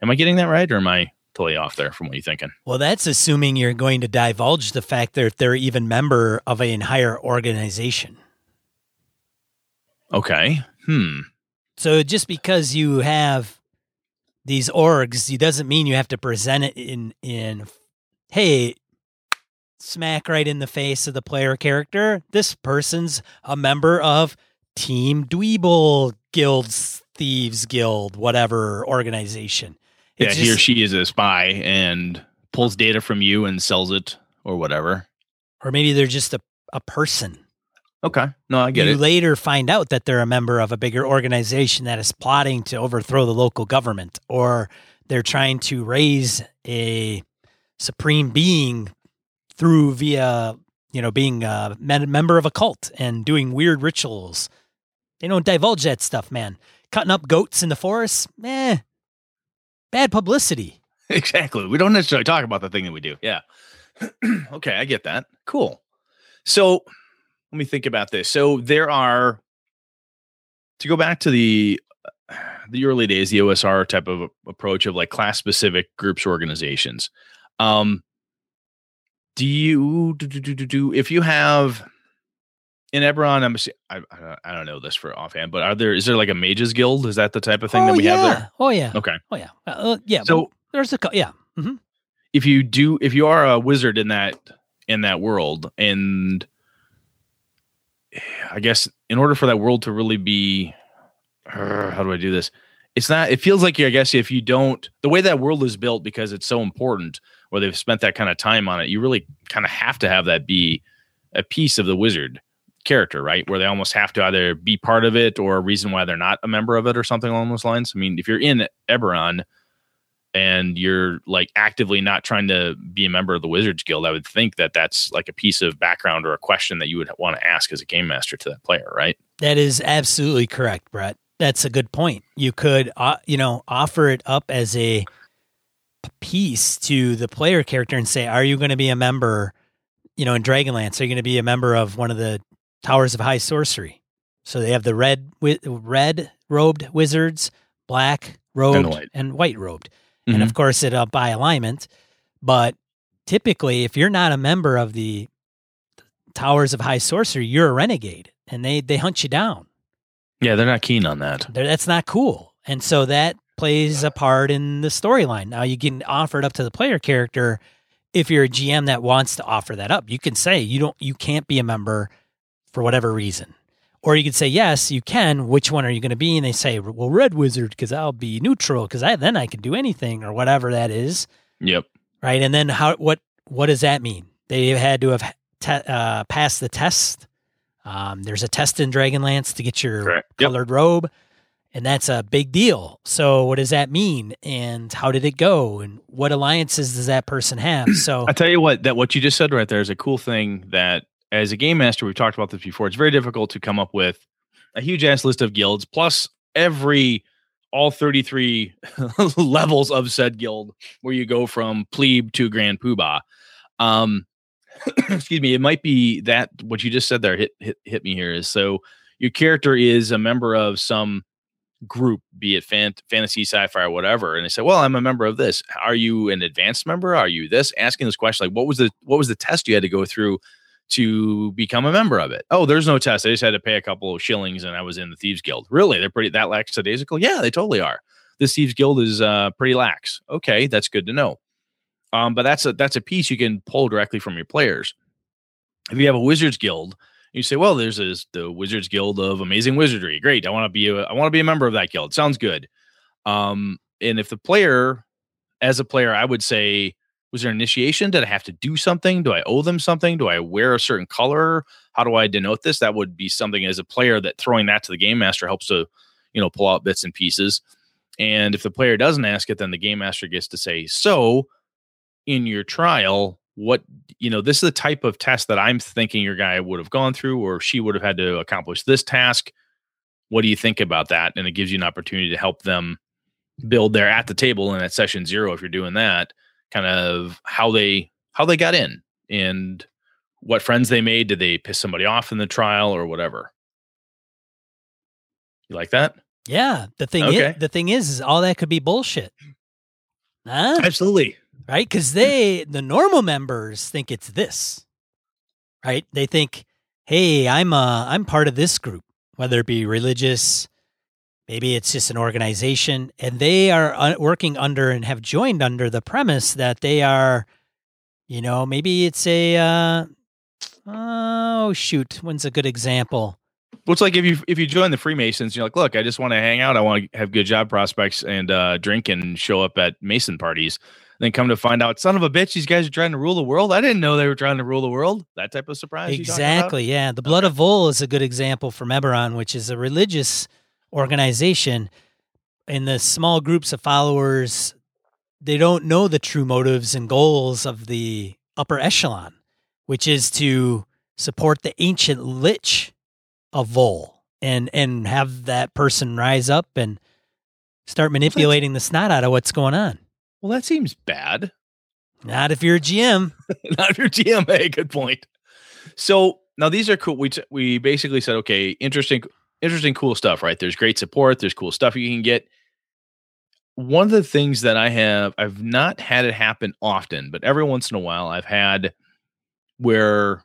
Am I getting that right, or am I totally off there from what you're thinking. Well, that's assuming you're going to divulge the fact that they're even member of an entire organization. Okay. Hmm. So just because you have these orgs, it doesn't mean you have to present it in in hey, smack right in the face of the player character. This person's a member of Team Dweeble Guilds Thieves Guild, whatever organization. Yeah, just, he or she is a spy and pulls data from you and sells it or whatever. Or maybe they're just a, a person. Okay. No, I get you it. You later find out that they're a member of a bigger organization that is plotting to overthrow the local government, or they're trying to raise a supreme being through via, you know, being a member of a cult and doing weird rituals. They don't divulge that stuff, man. Cutting up goats in the forest, eh, bad publicity. *laughs* Exactly. We don't necessarily talk about the thing that we do. Yeah. *clears throat* okay, I get that. Cool. So let me think about this. So there are to go back to the *sighs* the early days, the OSR type of approach of like class specific groups organizations. Um, do you do, do, do, do if you have in Eberron, I'm I, I don't know this for offhand, but are there is there like a mages guild? Is that the type of thing oh, that we yeah. have there? Oh yeah. Okay. Oh yeah. Uh, uh yeah. So there's a yeah. Mm-hmm. If you do, if you are a wizard in that in that world, and I guess in order for that world to really be, uh, how do I do this? It's not. It feels like you, I guess if you don't, the way that world is built because it's so important, where they've spent that kind of time on it, you really kind of have to have that be a piece of the wizard character, right? Where they almost have to either be part of it or a reason why they're not a member of it or something along those lines. I mean, if you're in Eberron, and you're like actively not trying to be a member of the Wizards Guild, I would think that that's like a piece of background or a question that you would want to ask as a game master to that player, right? That is absolutely correct, Brett. That's a good point. You could, uh, you know, offer it up as a piece to the player character and say, "Are you going to be a member?" You know, in Dragonlance, are you going to be a member of one of the Towers of High Sorcery? So they have the red, red robed wizards, black robed, and white, and white robed, mm-hmm. and of course it uh, by alignment. But typically, if you're not a member of the Towers of High Sorcery, you're a renegade, and they they hunt you down. Yeah, they're not keen on that. They're, that's not cool, and so that plays a part in the storyline. Now you can offer it up to the player character if you're a GM that wants to offer that up. You can say you don't you can't be a member for whatever reason. Or you could say yes, you can. Which one are you going to be? And they say, well, Red Wizard because I'll be neutral because I then I can do anything or whatever that is. Yep. Right. And then how what what does that mean? They had to have te- uh, passed the test. Um, there's a test in Dragonlance to get your colored robe and that's a big deal. So, what does that mean, and how did it go, and what alliances does that person have? So, *clears throat* I tell you what, that what you just said right there is a cool thing. That as a game master, we've talked about this before. It's very difficult to come up with a huge ass list of guilds plus every all 33 *laughs* levels of said guild where you go from plebe to grand poobah. Um, *clears throat* excuse me, it might be that what you just said there hit, hit hit me here is so your character is a member of some group, be it fan- fantasy, sci-fi, or whatever, and they say, "Well, I'm a member of this. Are you an advanced member? Are you this?" Asking this question, like, what was the what was the test you had to go through to become a member of it? Oh, there's no test. I just had to pay a couple of shillings, and I was in the Thieves Guild. Really, they're pretty that lackadaisical? Yeah, they totally are. This Thieves Guild is uh, pretty lax. Okay, that's good to know. Um, but that's a that's a piece you can pull directly from your players. If you have a Wizards Guild you say, well, there's this, the Wizards Guild of Amazing Wizardry. Great. I want to be a, I want to be a member of that guild. Sounds good. Um, and if the player, as a player, I would say, was there initiation? Did I have to do something? Do I owe them something? Do I wear a certain color? How do I denote this? That would be something as a player that throwing that to the game master helps to, you know, pull out bits and pieces. And if the player doesn't ask it, then the game master gets to say, so in your trial, what you know this is the type of test that i'm thinking your guy would have gone through or she would have had to accomplish this task what do you think about that and it gives you an opportunity to help them build there at the table and at session zero if you're doing that kind of how they how they got in and what friends they made did they piss somebody off in the trial or whatever you like that yeah the thing okay. is, the thing is is all that could be bullshit huh? absolutely right? Because they, the normal members, think it's this, right? They think, hey, I'm uh, I'm part of this group, whether it be religious, maybe it's just an organization, and they are uh, working under and have joined under the premise that they are, you know, maybe it's a, uh, oh shoot, when's a good example? Well, it's like if you if you join the Freemasons, you're like, look, I just want to hang out. I want to have good job prospects and uh, drink and show up at Mason parties then come to find out, son of a bitch, these guys are trying to rule the world. I didn't know they were trying to rule the world. That type of surprise. Exactly. Yeah. The Blood okay. of Vol is a good example from Eberron, which is a religious organization. In the small groups of followers, they don't know the true motives and goals of the upper echelon, which is to support the ancient lich of Vol and and have that person rise up and start manipulating the snot out of what's going on. Well, that seems bad. Not if you're a GM. *laughs* Not if you're GM. *laughs* Hey, good point. So now these are cool. We t- we basically said, okay, interesting, interesting, cool stuff. Right? There's great support. There's cool stuff you can get. One of the things that I have, I've not had it happen often, but every once in a while, I've had where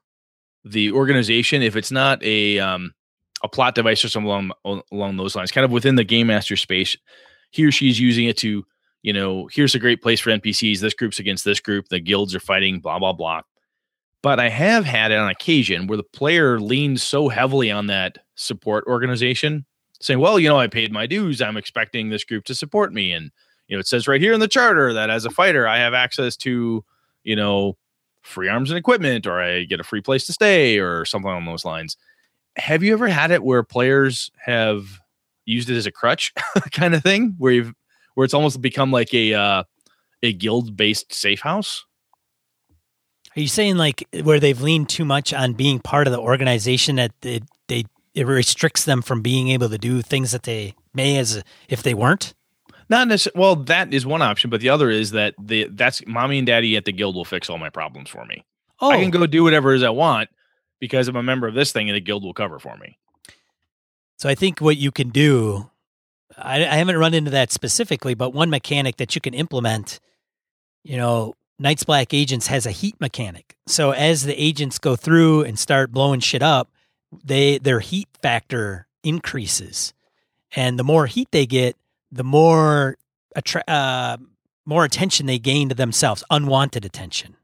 the organization, if it's not a um, a plot device or something along along those lines, kind of within the game master space, he or she's using it to you know, here's a great place for NPCs. This group's against this group. The guilds are fighting, blah, blah, blah. But I have had it on occasion where the player leans so heavily on that support organization, saying, well, you know, I paid my dues. I'm expecting this group to support me. And, you know, it says right here in the charter that as a fighter, I have access to, you know, free arms and equipment, or I get a free place to stay, or something along those lines. Have you ever had it where players have used it as a crutch *laughs* kind of thing where you've where it's almost become like a uh, a guild based safe house. Are you saying like where they've leaned too much on being part of the organization that they, they it restricts them from being able to do things that they may as if they weren't? Not necessarily. Well, that is one option, but the other is that the that's mommy and daddy at the guild will fix all my problems for me. Oh, I can oh. go do whatever it is I want because I'm a member of this thing, and the guild will cover for me. So I think what you can do, I, I haven't run into that specifically, but one mechanic that you can implement, you know, Night's Black Agents has a heat mechanic. So as the agents go through and start blowing shit up, they their heat factor increases, and the more heat they get, the more attra- uh, more attention they gain to themselves, unwanted attention,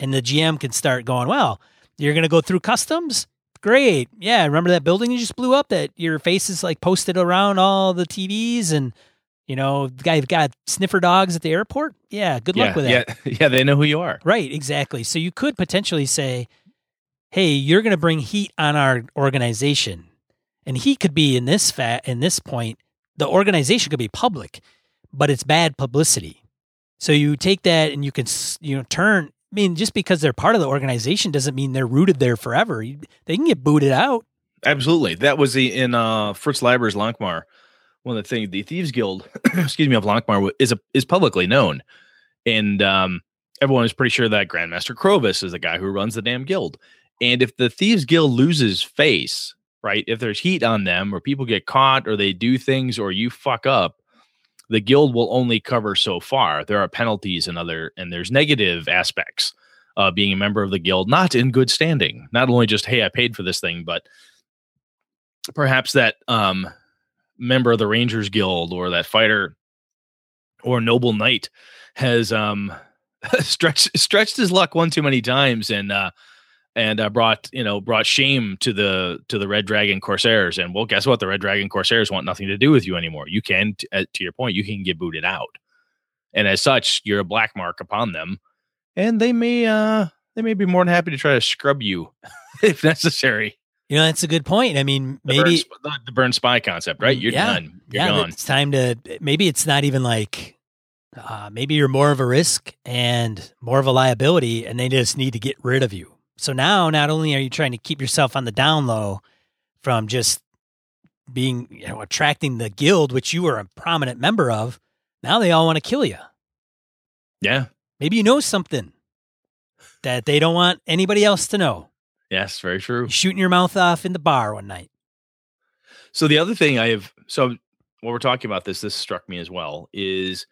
and the GM can start going, well. You're going to go through customs? great. Yeah, remember that building you just blew up that your face is like posted around all the TVs and you know, the guy got sniffer dogs at the airport? Yeah, good luck with that. Yeah, *laughs* yeah, they know who you are. Right, exactly. So you could potentially say, "Hey, you're going to bring heat on our organization." And heat could be in this fat in this point, the organization could be public, but it's bad publicity. So you take that and you can you know turn I mean, just because they're part of the organization doesn't mean they're rooted there forever. They can get booted out. Absolutely. That was the in uh, Fritz Leiber's Lankhmar. One of the things the Thieves Guild, *clears throat* excuse me, of Lankhmar is a, is publicly known, and um, everyone is pretty sure that Grandmaster Krovas is the guy who runs the damn guild. And if the Thieves Guild loses face, right? If there's heat on them, or people get caught, or they do things, or you fuck up, the guild will only cover so far. There are penalties and other, and there's negative aspects of being a member of the guild, not in good standing. Not only just, hey, I paid for this thing, but perhaps that um, member of the Rangers Guild or that fighter or noble knight has um, *laughs* stretched stretched his luck one too many times and uh, and uh, brought you know brought shame to the to the Red Dragon Corsairs. And well, guess what? The Red Dragon Corsairs want nothing to do with you anymore. You can, t- uh, to your point, you can get booted out, and as such, you're a black mark upon them, and they may uh they may be more than happy to try to scrub you *laughs* if necessary. You know, that's a good point. I mean, maybe the burn, the burn spy concept, right? You're yeah, done. You're yeah, gone. it's time to. Maybe it's not even like. Uh, maybe you're more of a risk and more of a liability, and they just need to get rid of you. So now, not only are you trying to keep yourself on the down low from just being, you know, attracting the guild, which you were a prominent member of, now they all want to kill you. Yeah. Maybe you know something that they don't want anybody else to know. Yes, very true. Shooting your mouth off in the bar one night. So the other thing I have, so while we're talking about this, this struck me as well is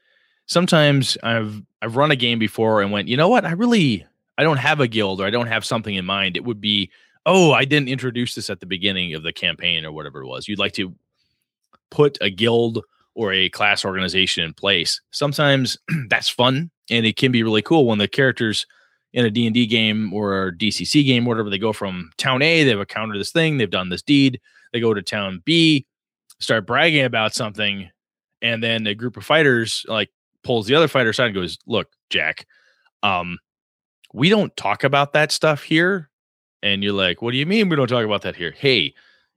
sometimes I've I've run a game before and went, you know what, I really I don't have a guild or I don't have something in mind. It would be, oh, I didn't introduce this at the beginning of the campaign or whatever it was. You'd like to put a guild or a class organization in place. Sometimes *clears throat* that's fun and it can be really cool when the characters in a D&D game or DCC game, whatever, they go from town A, they've encountered this thing, they've done this deed, they go to town B, start bragging about something, and then a group of fighters like pulls the other fighter aside and goes, "Look, Jack, um, we don't talk about that stuff here." And you're like, "What do you mean we don't talk about that here?" Hey,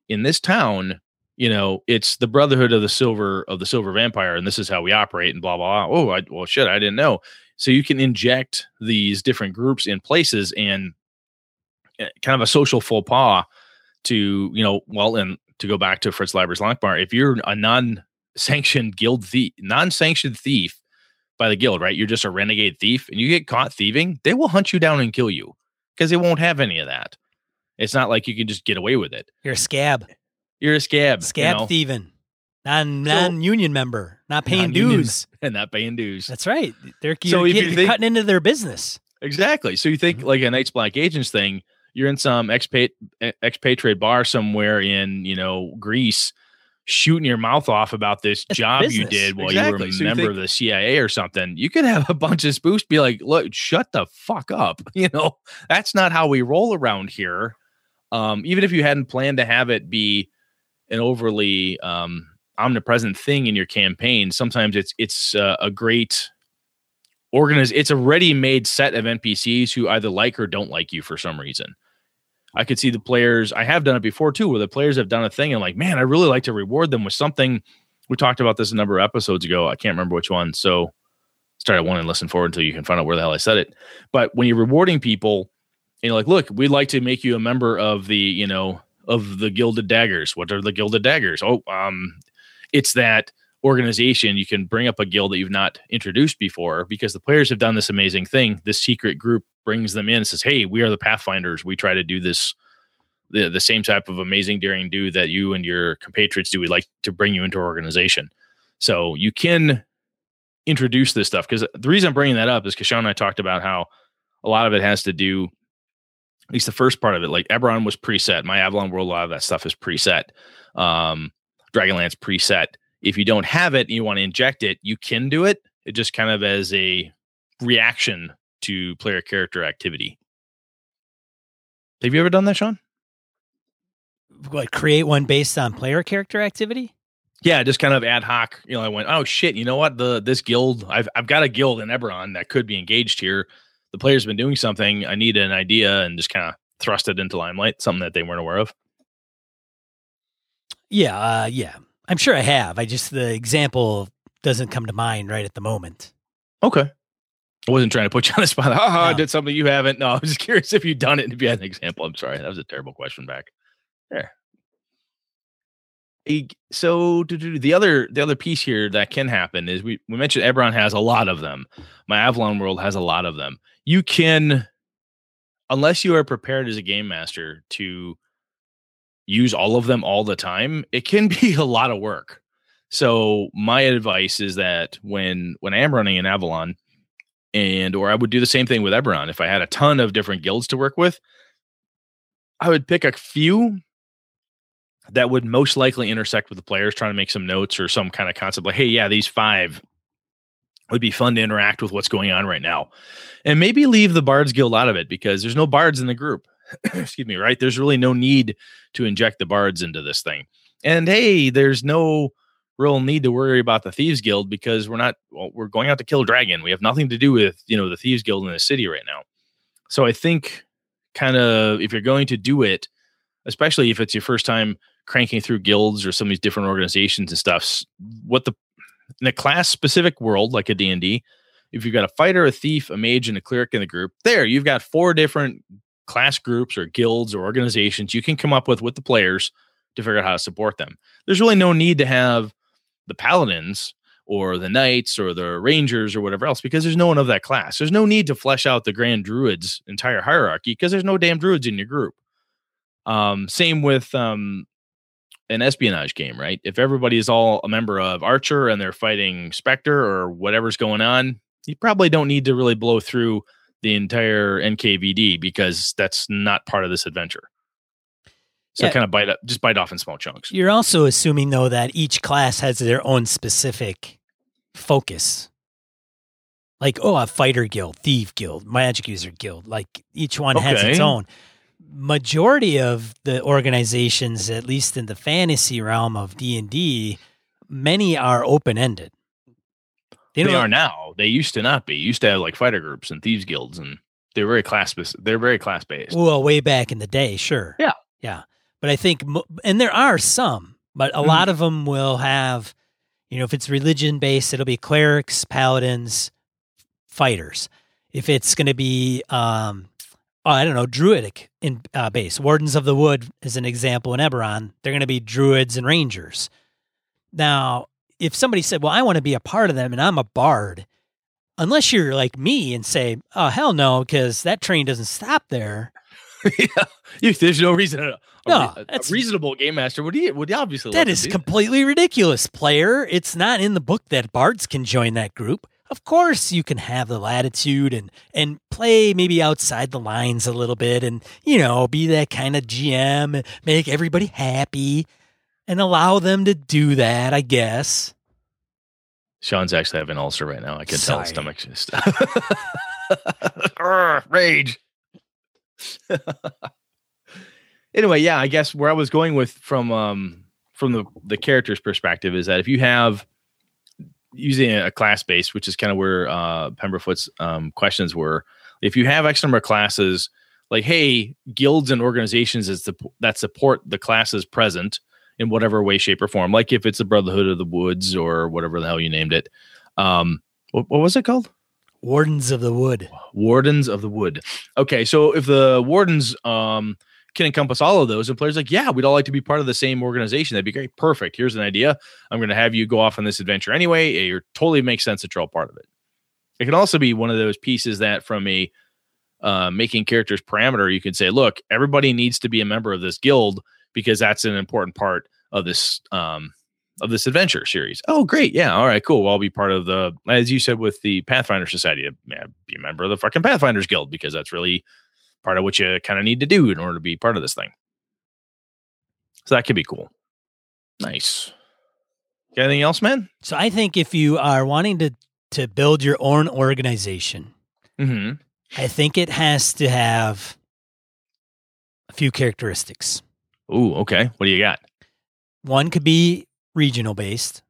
in this town, you know, it's the Brotherhood of the Silver of the Silver Vampire, and this is how we operate, and blah blah. blah. Oh, I, well, shit, I didn't know. So you can inject these different groups in places and eh, kind of a social faux pas to, you know, well, and to go back to Fritz Leiber's Lankhmar, if you're a non-sanctioned guild thief, non-sanctioned thief by the guild, right? You're just a renegade thief and you get caught thieving, they will hunt you down and kill you because they won't have any of that. It's not like you can just get away with it. You're a scab. You're a scab. Scab you know? thieving. Non non union member, not paying dues. *laughs* and not paying dues. That's right. They're So you're, you getting- think- cutting into their business. Exactly. So you think Mhm. like a Night's Black Agents thing, you're in some expat expatriate bar somewhere in, you know, Greece, shooting your mouth off about this It's job you did while Exactly. you were a So you member think- of the CIA or something. You could have a bunch of spoofs be like, look, shut the fuck up. *laughs* You know, that's not how we roll around here. Um, even if you hadn't planned to have it be an overly um omnipresent thing in your campaign, sometimes it's it's uh, a great organize it's a ready-made set of npcs who either like or don't like you for some reason i could see the players i have done it before too where the players have done a thing and like man i really like to reward them with something we talked about this a number of episodes ago i can't remember which one so start at one and listen forward until you can find out where the hell I said it. But when you're rewarding people, and you're like, look, we'd like to make you a member of the, you know, of the Gilded Daggers. What are the Gilded Daggers? Oh, um, it's that organization. You can bring up a guild that you've not introduced before because the players have done this amazing thing. This secret group brings them in and says, Hey, we are the Pathfinders. We try to do this the, the same type of amazing daring do that you and your compatriots do. We'd like to bring you into our organization. So you can introduce this stuff because the reason I'm bringing that up is because Sean and I talked about how a lot of it has to do, at least the first part of it, like Eberron was preset. My Avalon World, a lot of that stuff is preset. Um, Dragonlance preset. If you don't have it and you want to inject it, you can do it. It just kind of as a reaction to player character activity. Have you ever done that, Sean? What create one based on player character activity? yeah, just kind of ad hoc. You know, I went, oh shit, you know what? The this guild, I've I've got a guild in Eberron that could be engaged here. The player's been doing something. I need an idea and just kind of thrust it into limelight, something that they weren't aware of. Yeah, uh, yeah. I'm sure I have. I just the example doesn't come to mind right at the moment. Okay. I wasn't trying to put you on the spot. Oh, no. I did something you haven't. No, I was just *laughs* curious if you'd done it and if you had an example. I'm sorry. That was a terrible question back. There so the other the other piece here that can happen is we, we mentioned Eberron has a lot of them. My Avalon world has a lot of them. You can unless you are prepared as a game master to use all of them all the time, it can be *laughs* a lot of work. So my advice is that when when I am running an Avalon and or I would do the same thing with Eberron if I had a ton of different guilds to work with, I would pick a few that would most likely intersect with the players trying to make some notes or some kind of concept like, hey, yeah, these five would be fun to interact with what's going on right now. And maybe leave the Bards Guild out of it because there's no bards in the group. *clears throat* Excuse me, right? There's really no need to inject the bards into this thing. And hey, there's no real need to worry about the Thieves Guild because we're not well, we're going out to kill a dragon. We have nothing to do with, you know, the Thieves Guild in the city right now. So I think kind of if you're going to do it, especially if it's your first time cranking through guilds or some of these different organizations and stuff what the in a class specific world like a d&d if you've got a fighter a thief a mage and a cleric in the group there you've got four different class groups or guilds or organizations you can come up with with the players to figure out how to support them. There's really no need to have the paladins or the knights or the rangers or whatever else because there's no one of that class. There's no need to flesh out the grand druids entire hierarchy because there's no damn druids in your group. Um, same with um, an espionage game, right? If everybody is all a member of Archer and they're fighting Spectre or whatever's going on, you probably don't need to really blow through the entire NKVD because that's not part of this adventure. So yeah. kind of bite up, just bite off in small chunks. You're also assuming though that each class has their own specific focus. Like, oh, a fighter guild, thief guild, magic user guild. Like each one okay. has its own majority of the organizations, at least in the fantasy realm of D and D, many are open ended. They, they are now. They used to not be. used to have like fighter groups and thieves guilds, and they're very class. Based. They're very class based. Well, way back in the day, sure. Yeah, yeah. But I think, and there are some, but a mm lot of them will have, you know, if it's religion based, it'll be clerics, paladins, fighters. If it's going to be um, oh, I don't know, druidic in uh, base. Wardens of the Wood is an example in Eberron. They're going to be druids and rangers. Now, if somebody said, "Well, I want to be a part of them and I'm a bard," unless you're like me and say, "Oh, hell no," because that train doesn't stop there. *laughs* yeah, there's no reason. A, no, a, a reasonable game master would he would obviously that is completely ridiculous. Player, it's not in the book that bards can join that group of course you can have the latitude and and play maybe outside the lines a little bit and you know be that kind of GM and make everybody happy and allow them to do that I guess Sean's actually having an ulcer right now I can Sorry. tell his stomach's just *laughs* rage *laughs* anyway yeah I guess where I was going with from um from the the character's perspective is that if you have using a class base, which is kind of where uh, Pemberfoot's um, questions were. If you have X number of classes, like hey, guilds and organizations that support the classes present in whatever way, shape, or form. Like if it's the Brotherhood of the Woods or whatever the hell you named it, um, What, what was it called? Wardens of the Wood. Wardens of the Wood. Okay, so if the wardens um can encompass all of those, and players like, yeah, we'd all like to be part of the same organization. That'd be great. Perfect. Here's an idea. I'm going to have you go off on this adventure anyway. It totally makes sense that you're all part of it. It can also be one of those pieces that, from a uh, making characters parameter, you could say, look, everybody needs to be a member of this guild because that's an important part of this um, of this adventure series. Oh, great. Yeah. All right, cool. Well, I'll be part of the, as you said, with the Pathfinder Society, be a member of the fucking Pathfinders Guild because that's really part of what you kind of need to do in order to be part of this thing. So that could be cool. Nice. Got anything else, man? So I think if you are wanting to to build your own organization, Mm-hmm. I think it has to have a few characteristics. Ooh, okay. What do you got? One could be regional based.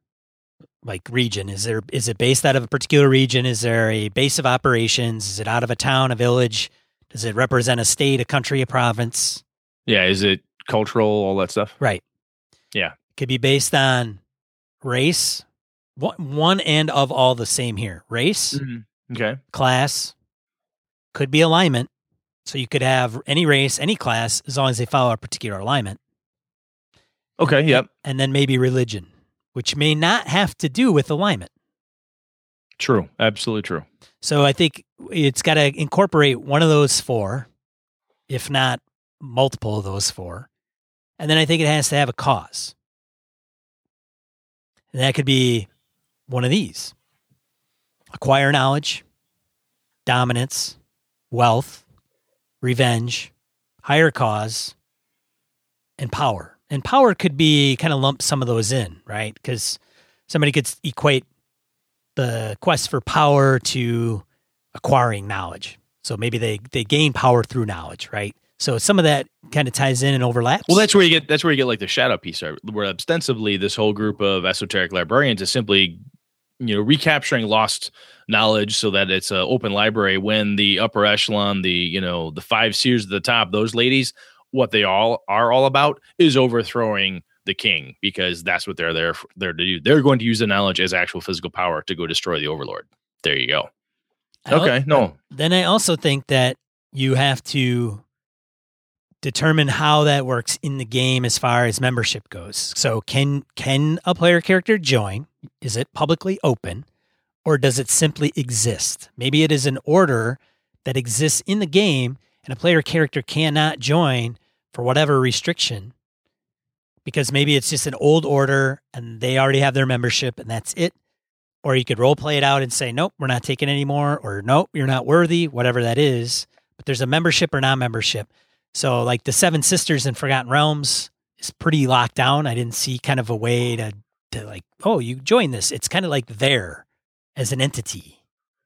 Like region, is there is it based out of a particular region? Is there a base of operations? Is it out of a town, a village? Does it represent a state, a country, a province? Yeah, is it cultural, all that stuff? Right. Yeah. Could be based on race, one, one and of all the same here. Race, mm-hmm. Okay. class, could be alignment. So you could have any race, any class, as long as they follow a particular alignment. Okay. Yep. And then maybe religion, which may not have to do with alignment. True. Absolutely true. So I think it's got to incorporate one of those four, if not multiple of those four. And then I think it has to have a cause. And that could be one of these acquire knowledge, dominance, wealth, revenge, higher cause, and power. And power could be kind of lump some of those in, right? Because somebody could equate the quest for power to acquiring knowledge. So maybe they, they gain power through knowledge, right? So some of that kind of ties in and overlaps. Well, that's where you get that's where you get like the shadow piece, where ostensibly this whole group of esoteric librarians is simply, you know, recapturing lost knowledge so that it's an open library. When the upper echelon, the you know, the five seers at the top, those ladies, what they all are all about is overthrowing the king because that's what they're there for, there to do. They're going to use the knowledge as actual physical power to go destroy the overlord. There you go. I al- Okay, no, Then I also think that you have to determine how that works in the game as far as membership goes. So can can a player character join? Is it publicly open or does it simply exist? Maybe it is an order that exists in the game and a player character cannot join for whatever restriction because maybe it's just an old order and they already have their membership and that's it. Or you could role play it out and say, nope, we're not taking any more, or nope, you're not worthy, whatever that is. But there's a membership or non membership. So, like the Seven Sisters in Forgotten Realms is pretty locked down. I didn't see kind of a way to, to like, oh, you join this. It's kind of like there as an entity.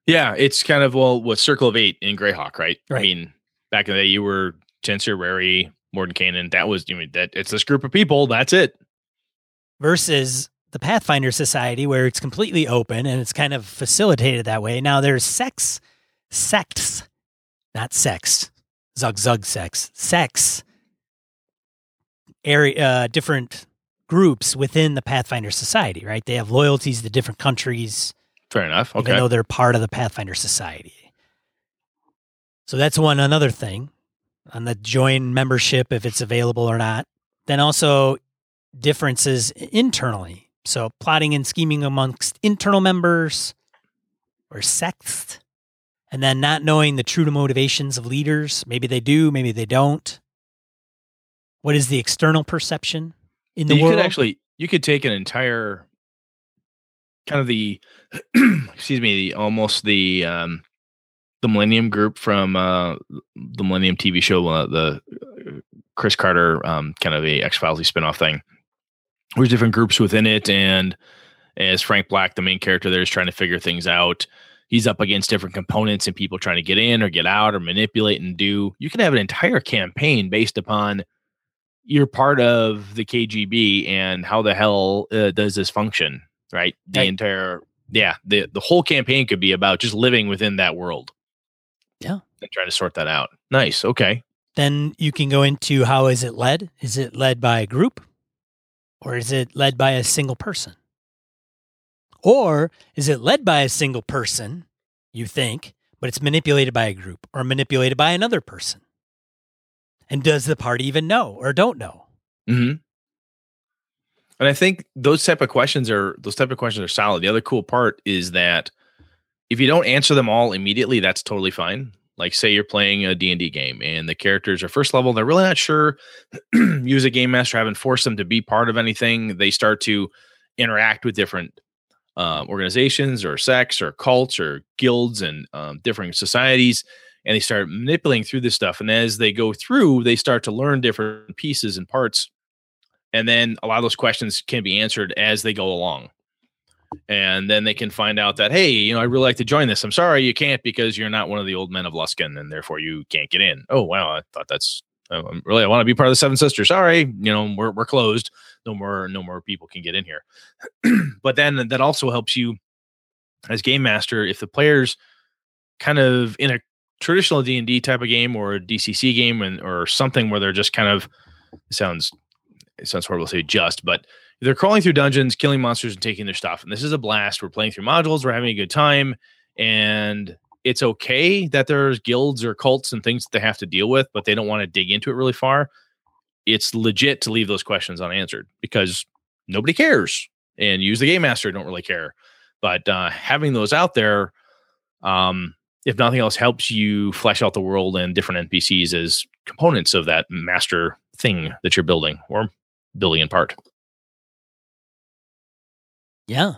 Yeah, it's kind of well, with Circle of Eight in Greyhawk, right? right. I mean, back in the day, you were Chancellor Rary, Mordenkainen. That was, I mean, that it's this group of people. That's it. versus the Pathfinder Society, where it's completely open and it's kind of facilitated that way. Now there's sex, sects, not sex, zug zug sex, sex, area, uh, different groups within the Pathfinder Society, right? They have loyalties to different countries, Fair enough. Okay. even though they're part of the Pathfinder Society. So that's one another thing on the join membership if it's available or not. Then also differences internally. So plotting and scheming amongst internal members or sects. And then not knowing the true motivations of leaders. Maybe they do, maybe they don't. What is the external perception in the you world? could actually, you could take an entire kind of the, *clears throat* excuse me, the almost the, um, the Millennium Group from uh, the Millennium TV show, uh, the uh, Chris Carter um, kind of a X Files spinoff thing. There's different groups within it, and as Frank Black, the main character there, is trying to figure things out. He's up against different components and people trying to get in or get out or manipulate and do. You can have an entire campaign based upon you're part of the KGB and how the hell uh, does this function, right? The Right. entire yeah, the the whole campaign could be about just living within that world. Yeah. And trying to sort that out. Nice. Okay. then you can go into how is it led? Is it led by a group or is it led by a single person? Or is it led by a single person, you think, but it's manipulated by a group or manipulated by another person? And does the party even know or don't know? Mm-hmm. And I think those type of questions are those type of questions are solid. The other cool part is that if you don't answer them all immediately, that's totally fine. Like say you're playing a D&D game and the characters are first level, they're really not sure. *clears throat* Use a game master, haven't forced them to be part of anything. They start to interact with different um, organizations or sects or cults or guilds and um, different societies and they start manipulating through this stuff and as they go through they start to learn different pieces and parts and then a lot of those questions can be answered as they go along and then they can find out that hey you know i really like to join this. I'm sorry you can't because you're not one of the old men of luskan and therefore you can't get in. Oh wow i thought that's um, really i want to be part of the seven sisters. Sorry you know we're, we're closed no more no more people can get in here. *clears throat* But then that also helps you as game master if the players kind of in a traditional d&d type of game or a dcc game and or something where they're just kind of sounds it sounds horrible to say just but they're crawling through dungeons killing monsters and taking their stuff. And this is a blast. We're playing through modules. We're having a good time. And it's okay that there's guilds or cults and things that they have to deal with but they don't want to dig into it really far it's legit to leave those questions unanswered because nobody cares and use the game master don't really care. But uh, having those out there um, if nothing else helps you flesh out the world and different npcs as components of that master thing that you're building or building in part. Yeah.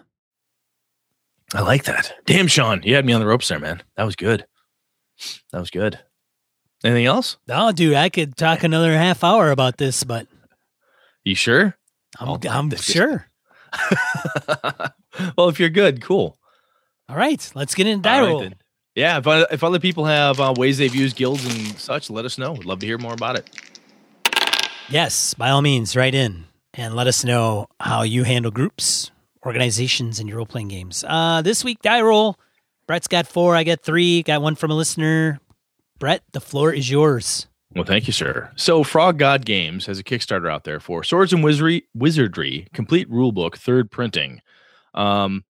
i like that. Damn sean you had me on the ropes there man. That was good. That was good anything else Oh, dude, I could talk another half hour about this, but you sure I'm, Oh, I'm sure. *laughs* well if you're good cool All right, let's get into die right, roll. then. Yeah, if, if other people have uh, ways they've used guilds and such, let us know. We'd love to hear more about it. Yes, by all means, write in and let us know how you handle groups, organizations, and your role playing games. Uh, this week, die roll. Brett's got four. I got three. Got one from a listener. Brett, the floor is yours. Well, thank you, sir. So, Frog God Games has a Kickstarter out there for Swords and Wizardry, Wizardry Complete Rulebook, third printing. Um,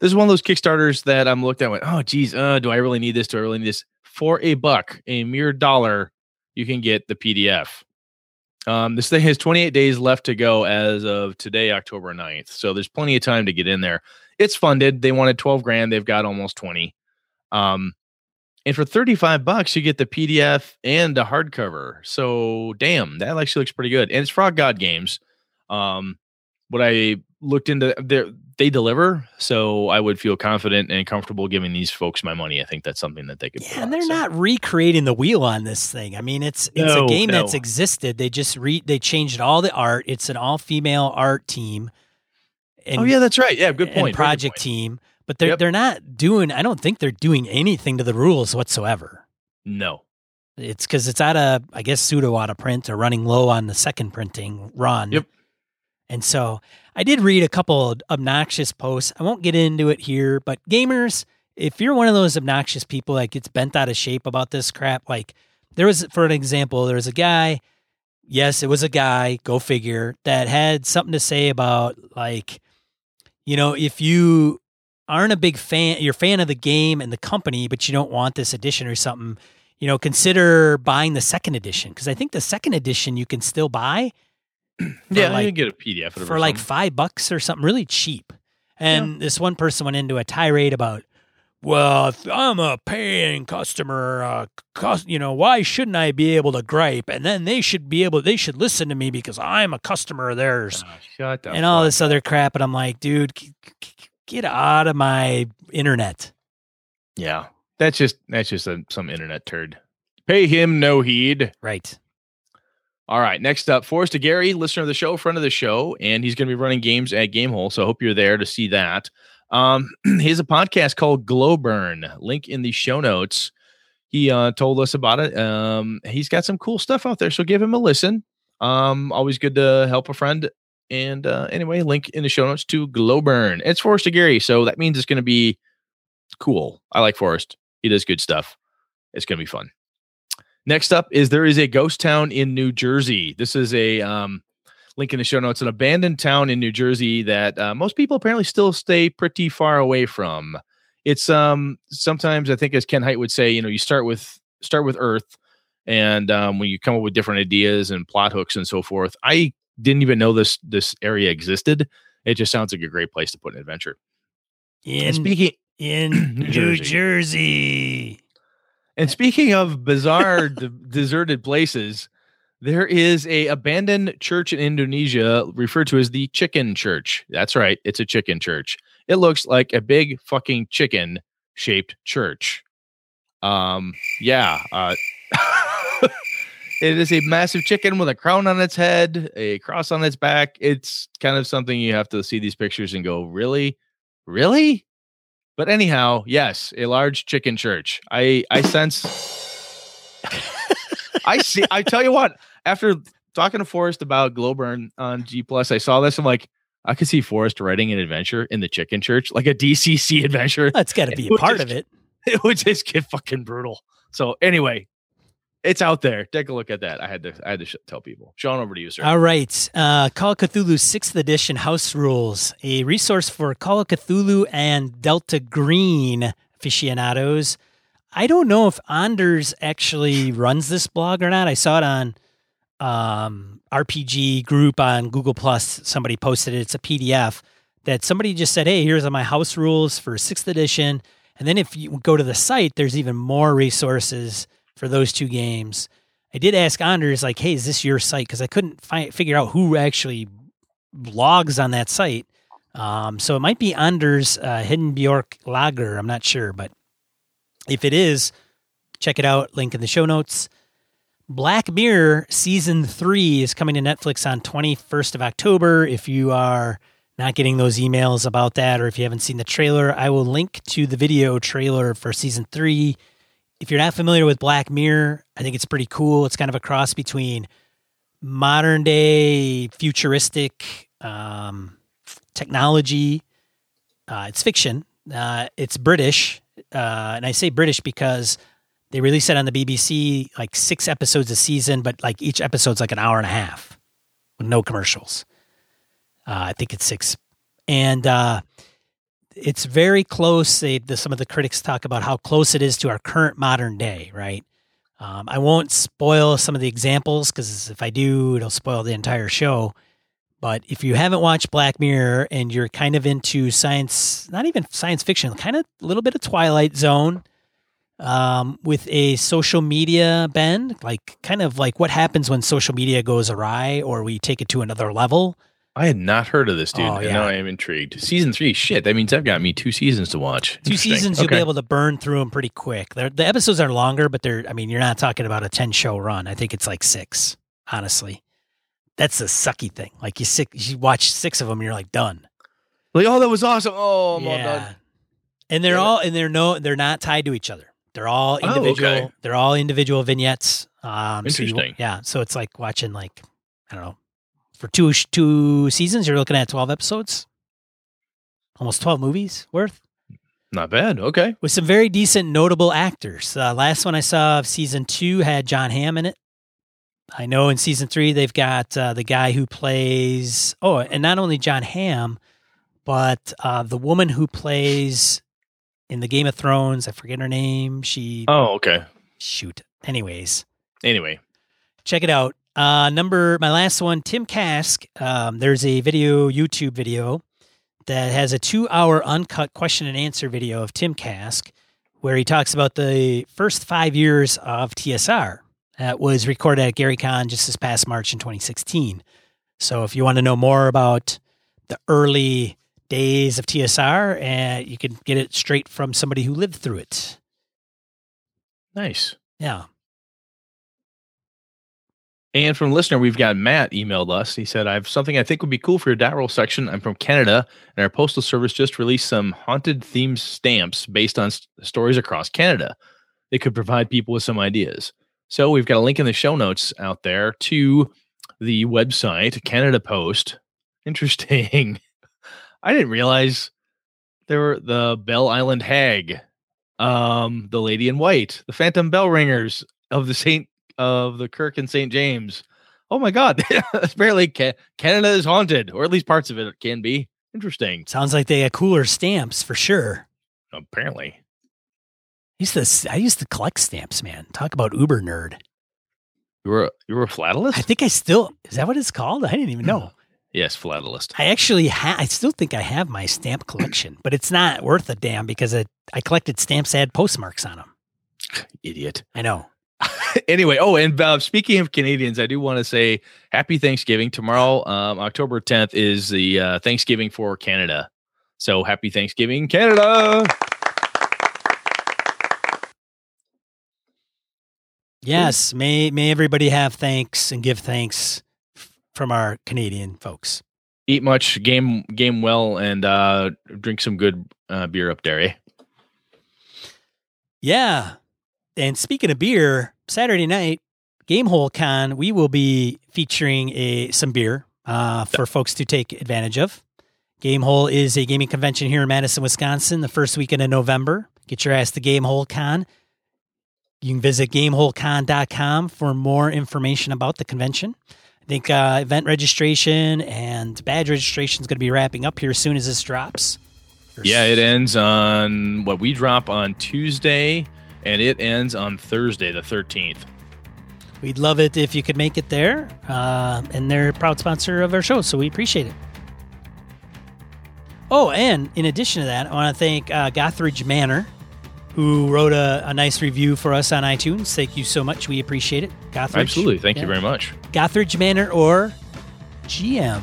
this is one of those Kickstarters that I'm looked at. Went, oh, geez, uh, do I really need this? Do I really need this? For a buck, a mere dollar, you can get the PDF. Um, this thing has 28 days left to go as of today, October 9th. So there's plenty of time to get in there. It's funded. They wanted 12 grand. They've got almost 20. Um, and for 35 bucks, you get the PDF and a hardcover. So damn, that actually looks pretty good. And it's Frog God Games. Um, what I looked into, they they deliver, so I would feel confident and comfortable giving these folks my money. I think that's something that they could. Yeah, and they're So- not recreating the wheel on this thing. I mean, it's it's No, a game that's existed. They just re they changed all the art. It's an all female art team. And, oh yeah, that's right. Yeah, good point. Very good project point. team, but they're Yep. they're not doing. I don't think they're doing anything to the rules whatsoever. No. It's because it's out of I guess pseudo out of print or running low on the second printing run. Yep. And so I did read a couple of obnoxious posts. I won't get into it here, but gamers, if you're one of those obnoxious people that gets bent out of shape about this crap, like there was, for an example, there was a guy, yes, it was a guy, go figure, that had something to say about like, you know, if you aren't a big fan, you're a fan of the game and the company, but you don't want this edition or something, you know, consider buying the second edition. Cause I think the second edition you can still buy *clears throat* Yeah, like- you can get a PDF for or like five bucks or something really cheap. And this one person went into a tirade about, well, if I'm a paying customer, uh, cus- you know, why shouldn't I be able to gripe? And then they should be able, they should listen to me because I'm a customer of theirs Ah, shut the and all this other crap. And I'm like, dude, get out of my internet. Yeah, that's just that's just a, some internet turd. Pay him no heed. Right. All right, next up, Forrest Gary, listener of the show, friend of the show, and he's going to be running games at Gamehole. So I hope you're there to see that. Um, *clears throat* he has a podcast called Glow Burn. Link in the show notes. He uh, told us about it. Um, he's got some cool stuff out there, so give him a listen. Um, always good to help a friend. And uh, anyway, link in the show notes to Glow Burn. It's Forrest Gary, so that means it's going to be cool. I like Forrest. He does good stuff. It's going to be fun. Next up is there is a ghost town in New Jersey. This is a um, link in the show notes. An abandoned town in New Jersey that uh, most people apparently still stay pretty far away from. It's um sometimes I think as Ken Hite would say, you know, you start with start with Earth, and um, when you come up with different ideas and plot hooks and so forth. I didn't even know this this area existed. It just sounds like a great place to put an adventure. In And speaking in *clears throat* New Jersey. Jersey. And speaking of bizarre, *laughs* de- deserted places, there is a abandoned church in Indonesia referred to as the Chicken Church. That's right, it's a chicken church. It looks like a big fucking chicken shaped church. Um, yeah. Uh, *laughs* it is a massive chicken with a crown on its head, a cross on its back. It's kind of something you have to see these pictures and go, really, really. But anyhow, yes, a large chicken church. I I sense. I see. I tell you what. After talking to Forrest about Glowburn on G Plus, I saw this. I'm like, I could see Forrest writing an adventure in the chicken church, like a DCC adventure. That's got to be a part is- of it. *laughs* It would just get fucking brutal. So anyway, it's out there. Take a look at that. I had to. I had to sh- tell people. Sean, over to you, sir. All right. Uh, Call of Cthulhu 6th Edition House Rules, a resource for Call of Cthulhu and Delta Green aficionados. I don't know if Anders actually runs this blog or not. I saw it on um, RPG group on Google Plus. Somebody posted it. It's a PDF that somebody just said, "Hey, here's my house rules for sixth edition." And then if you go to the site, there's even more resources for those two games. I did ask Anders, like, "Hey, is this your site?" Because I couldn't find figure out who actually blogs on that site. Um, so it might be Anders uh, Hiddenbjork Lager. I'm not sure, but if it is, check it out. Link in the show notes. Black Mirror season three is coming to Netflix on 21st of October. If you are not getting those emails about that, or if you haven't seen the trailer, I will link to the video trailer for season three. If you're not familiar with Black Mirror, I think it's pretty cool. It's kind of a cross between modern day futuristic um, technology. Uh, it's fiction. Uh, it's British, uh, and I say British because they release it on the BBC like six episodes a season, but like each episode's like an hour and a half with no commercials. Uh, I think it's six, and uh, it's very close. They, the, some of the critics talk about how close it is to our current modern day. Right. Um, I won't spoil some of the examples because if I do, it'll spoil the entire show. But if you haven't watched Black Mirror and you're kind of into science, not even science fiction, kind of a little bit of Twilight Zone, um, with a social media bend, like kind of like what happens when social media goes awry or we take it to another level. I had not heard of this dude. Oh, and. Now I am intrigued. Season three, shit. That means I've got me two seasons to watch. Two Interesting. seasons, you'll be able to burn through them pretty quick. They're, the episodes are longer, but they're, I mean, you're not talking about a 10 show run. I think it's like six, honestly. That's the sucky thing. Like you sick, you watch six of them, and you're like done. Like, oh, that was awesome. Oh, I'm all yeah. done. And they're Damn it. all, and they're no, they're not tied to each other. They're all Oh, individual. okay. They're all individual vignettes. Um, so you- Interesting. yeah. So it's like watching like, I don't know, for two, two seasons, you're looking at 12 episodes, almost 12 movies worth. Not bad. Okay. with some very decent, notable actors. Uh, last one I saw of season two had Jon Hamm in it. I know in season three they've got uh, the guy who plays oh, and not only Jon Hamm, but uh, the woman who plays in the Game of Thrones. I forget her name. She Oh, okay. shoot. Anyways, Anyway, check it out. Uh, number my last one, Tim Kask. Um, there's a video, YouTube video that has a two-hour uncut question and answer video of Tim Kask, where he talks about the first five years of TSR. That was recorded at GaryCon just this past March in 2016. So if you want to know more about the early days of TSR, uh, you can get it straight from somebody who lived through it. nice. Yeah. And from listener, we've got Matt emailed us. He said, I have something I think would be cool for your dot roll section. I'm from Canada, and our postal service just released some haunted themed stamps based on s- stories across Canada. They could provide people with some ideas. So we've got a link in the show notes out there to the website, Canada Post. Interesting. *laughs* I didn't realize there were the Bell Island Hag, um, the Lady in White, the Phantom Bell Ringers of the Saint of the Kirk and St. James. Oh my God. *laughs* Apparently, Canada is haunted, or at least parts of it can be. Interesting. Sounds like they got cooler stamps for sure. Apparently. I used to, I used to collect stamps, man. Talk about Uber nerd. You were, you were a philatelist? I think I still, is that what it's called? I didn't even know. *laughs* yes, philatelist. I actually ha- I still think I have my stamp collection, but it's not worth a damn because I, I collected stamps that had postmarks on them. *sighs* Idiot. I know. *laughs* anyway, oh, and uh, speaking of Canadians, I do want to say happy Thanksgiving. Tomorrow, um, October 10th, is the uh, Thanksgiving for Canada. So happy Thanksgiving, Canada. Yes, may may everybody have thanks and give thanks from our Canadian folks. Eat much, game game well, and uh, drink some good uh, beer up there. Eh? Yeah. And speaking of beer, Saturday night, Gamehole Con, we will be featuring a some beer uh, for folks to take advantage of. Gamehole is a gaming convention here in Madison, Wisconsin, the first weekend of November. Get your ass to Gamehole Con. You can visit gameholecon.com for more information about the convention. I think uh, event registration and badge registration is going to be wrapping up here as soon as this drops. Yeah, it ends on what we drop on Tuesday, and it ends on Thursday, the 13th. We'd love it if you could make it there. Uh, and they're a proud sponsor of our show, so we appreciate it. Oh, and in addition to that, I want to thank uh, Gothridge Manor, who wrote a, a nice review for us on iTunes. Thank you so much. We appreciate it. Gothridge. Absolutely. Thank you very much. Gothridge Manor or GM.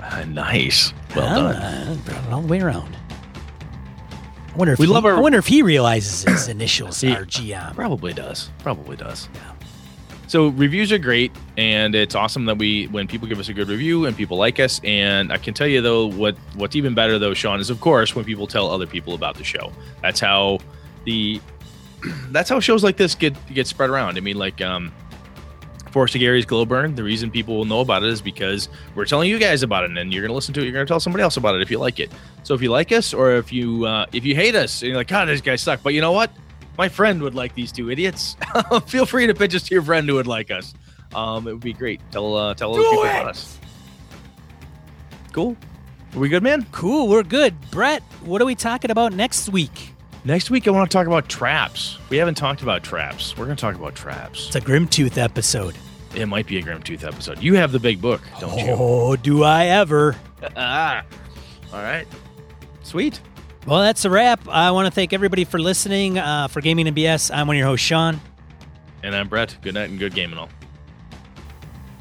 Ah, nice. Well done. brought it all the way around. I wonder if We he, love our- I wonder if he realizes his initials Yeah. are GM. Probably does. Probably does. Yeah. So reviews are great, and it's awesome that we when people give us a good review and people like us. And I can tell you though, what what's even better though, Sean, is of course when people tell other people about the show. That's how the *clears throat* that's how shows like this get get spread around. I mean, like um, Forrest Aguirre's Glow Burn. The reason people will know about it is because we're telling you guys about it, and you're gonna listen to it. You're gonna tell somebody else about it if you like it. So if you like us, or if you uh, if you hate us, and you're like, God, these guys suck. But you know what? My friend would like these two idiots. *laughs* Feel free to pitch us to your friend who would like us. Um, it would be great. Tell uh, tell other people it! about us. Cool. Are we good, man? Cool, we're good. Brett, what are we talking about next week? Next week, I want to talk about traps. We haven't talked about traps. We're going to talk about traps. It's a Grimtooth episode. It might be a Grim Tooth episode. You have the big book, don't you? Oh, do I ever? *laughs* ah. All right. Sweet. Well, that's a wrap. I want to thank everybody for listening. Uh, for Gaming and BS, I'm one of your hosts, Sean. And I'm Brett. Good night and good gaming all.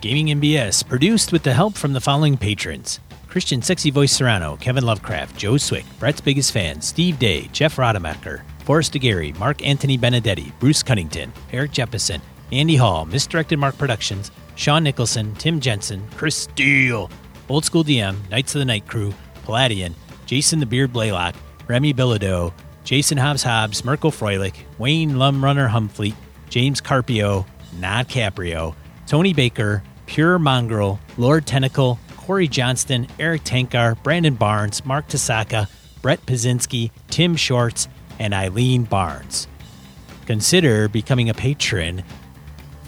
Gaming and BS, produced with the help from the following patrons Christian Sexy Voice Serrano, Kevin Lovecraft, Joe Swick, Brett's biggest fan, Steve Day, Jeff Rademacher, Forrest Aguirre, Mark Anthony Benedetti, Bruce Cunnington, Eric Jeppesen, Andy Hall, Misdirected Mark Productions, Sean Nicholson, Tim Jensen, Chris Steele, Old School DM, Knights of the Night Crew, Palladian, Jason the Beard Blaylock, Remy Bilodeau, Jason Hobbs Hobbs, Merkel Froelich, Wayne Lumrunner Humfleet, James Carpio, not Caprio, Tony Baker, Pure Mongrel, Lord Tentacle, Corey Johnston, Eric Tankar, Brandon Barnes, Mark Tasaka, Brett Pazinski, Tim Shorts, and Eileen Barnes. Consider becoming a patron.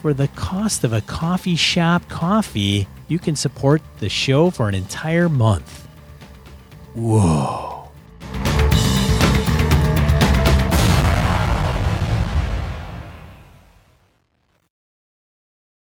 For the cost of a coffee shop coffee, you can support the show for an entire month. Whoa.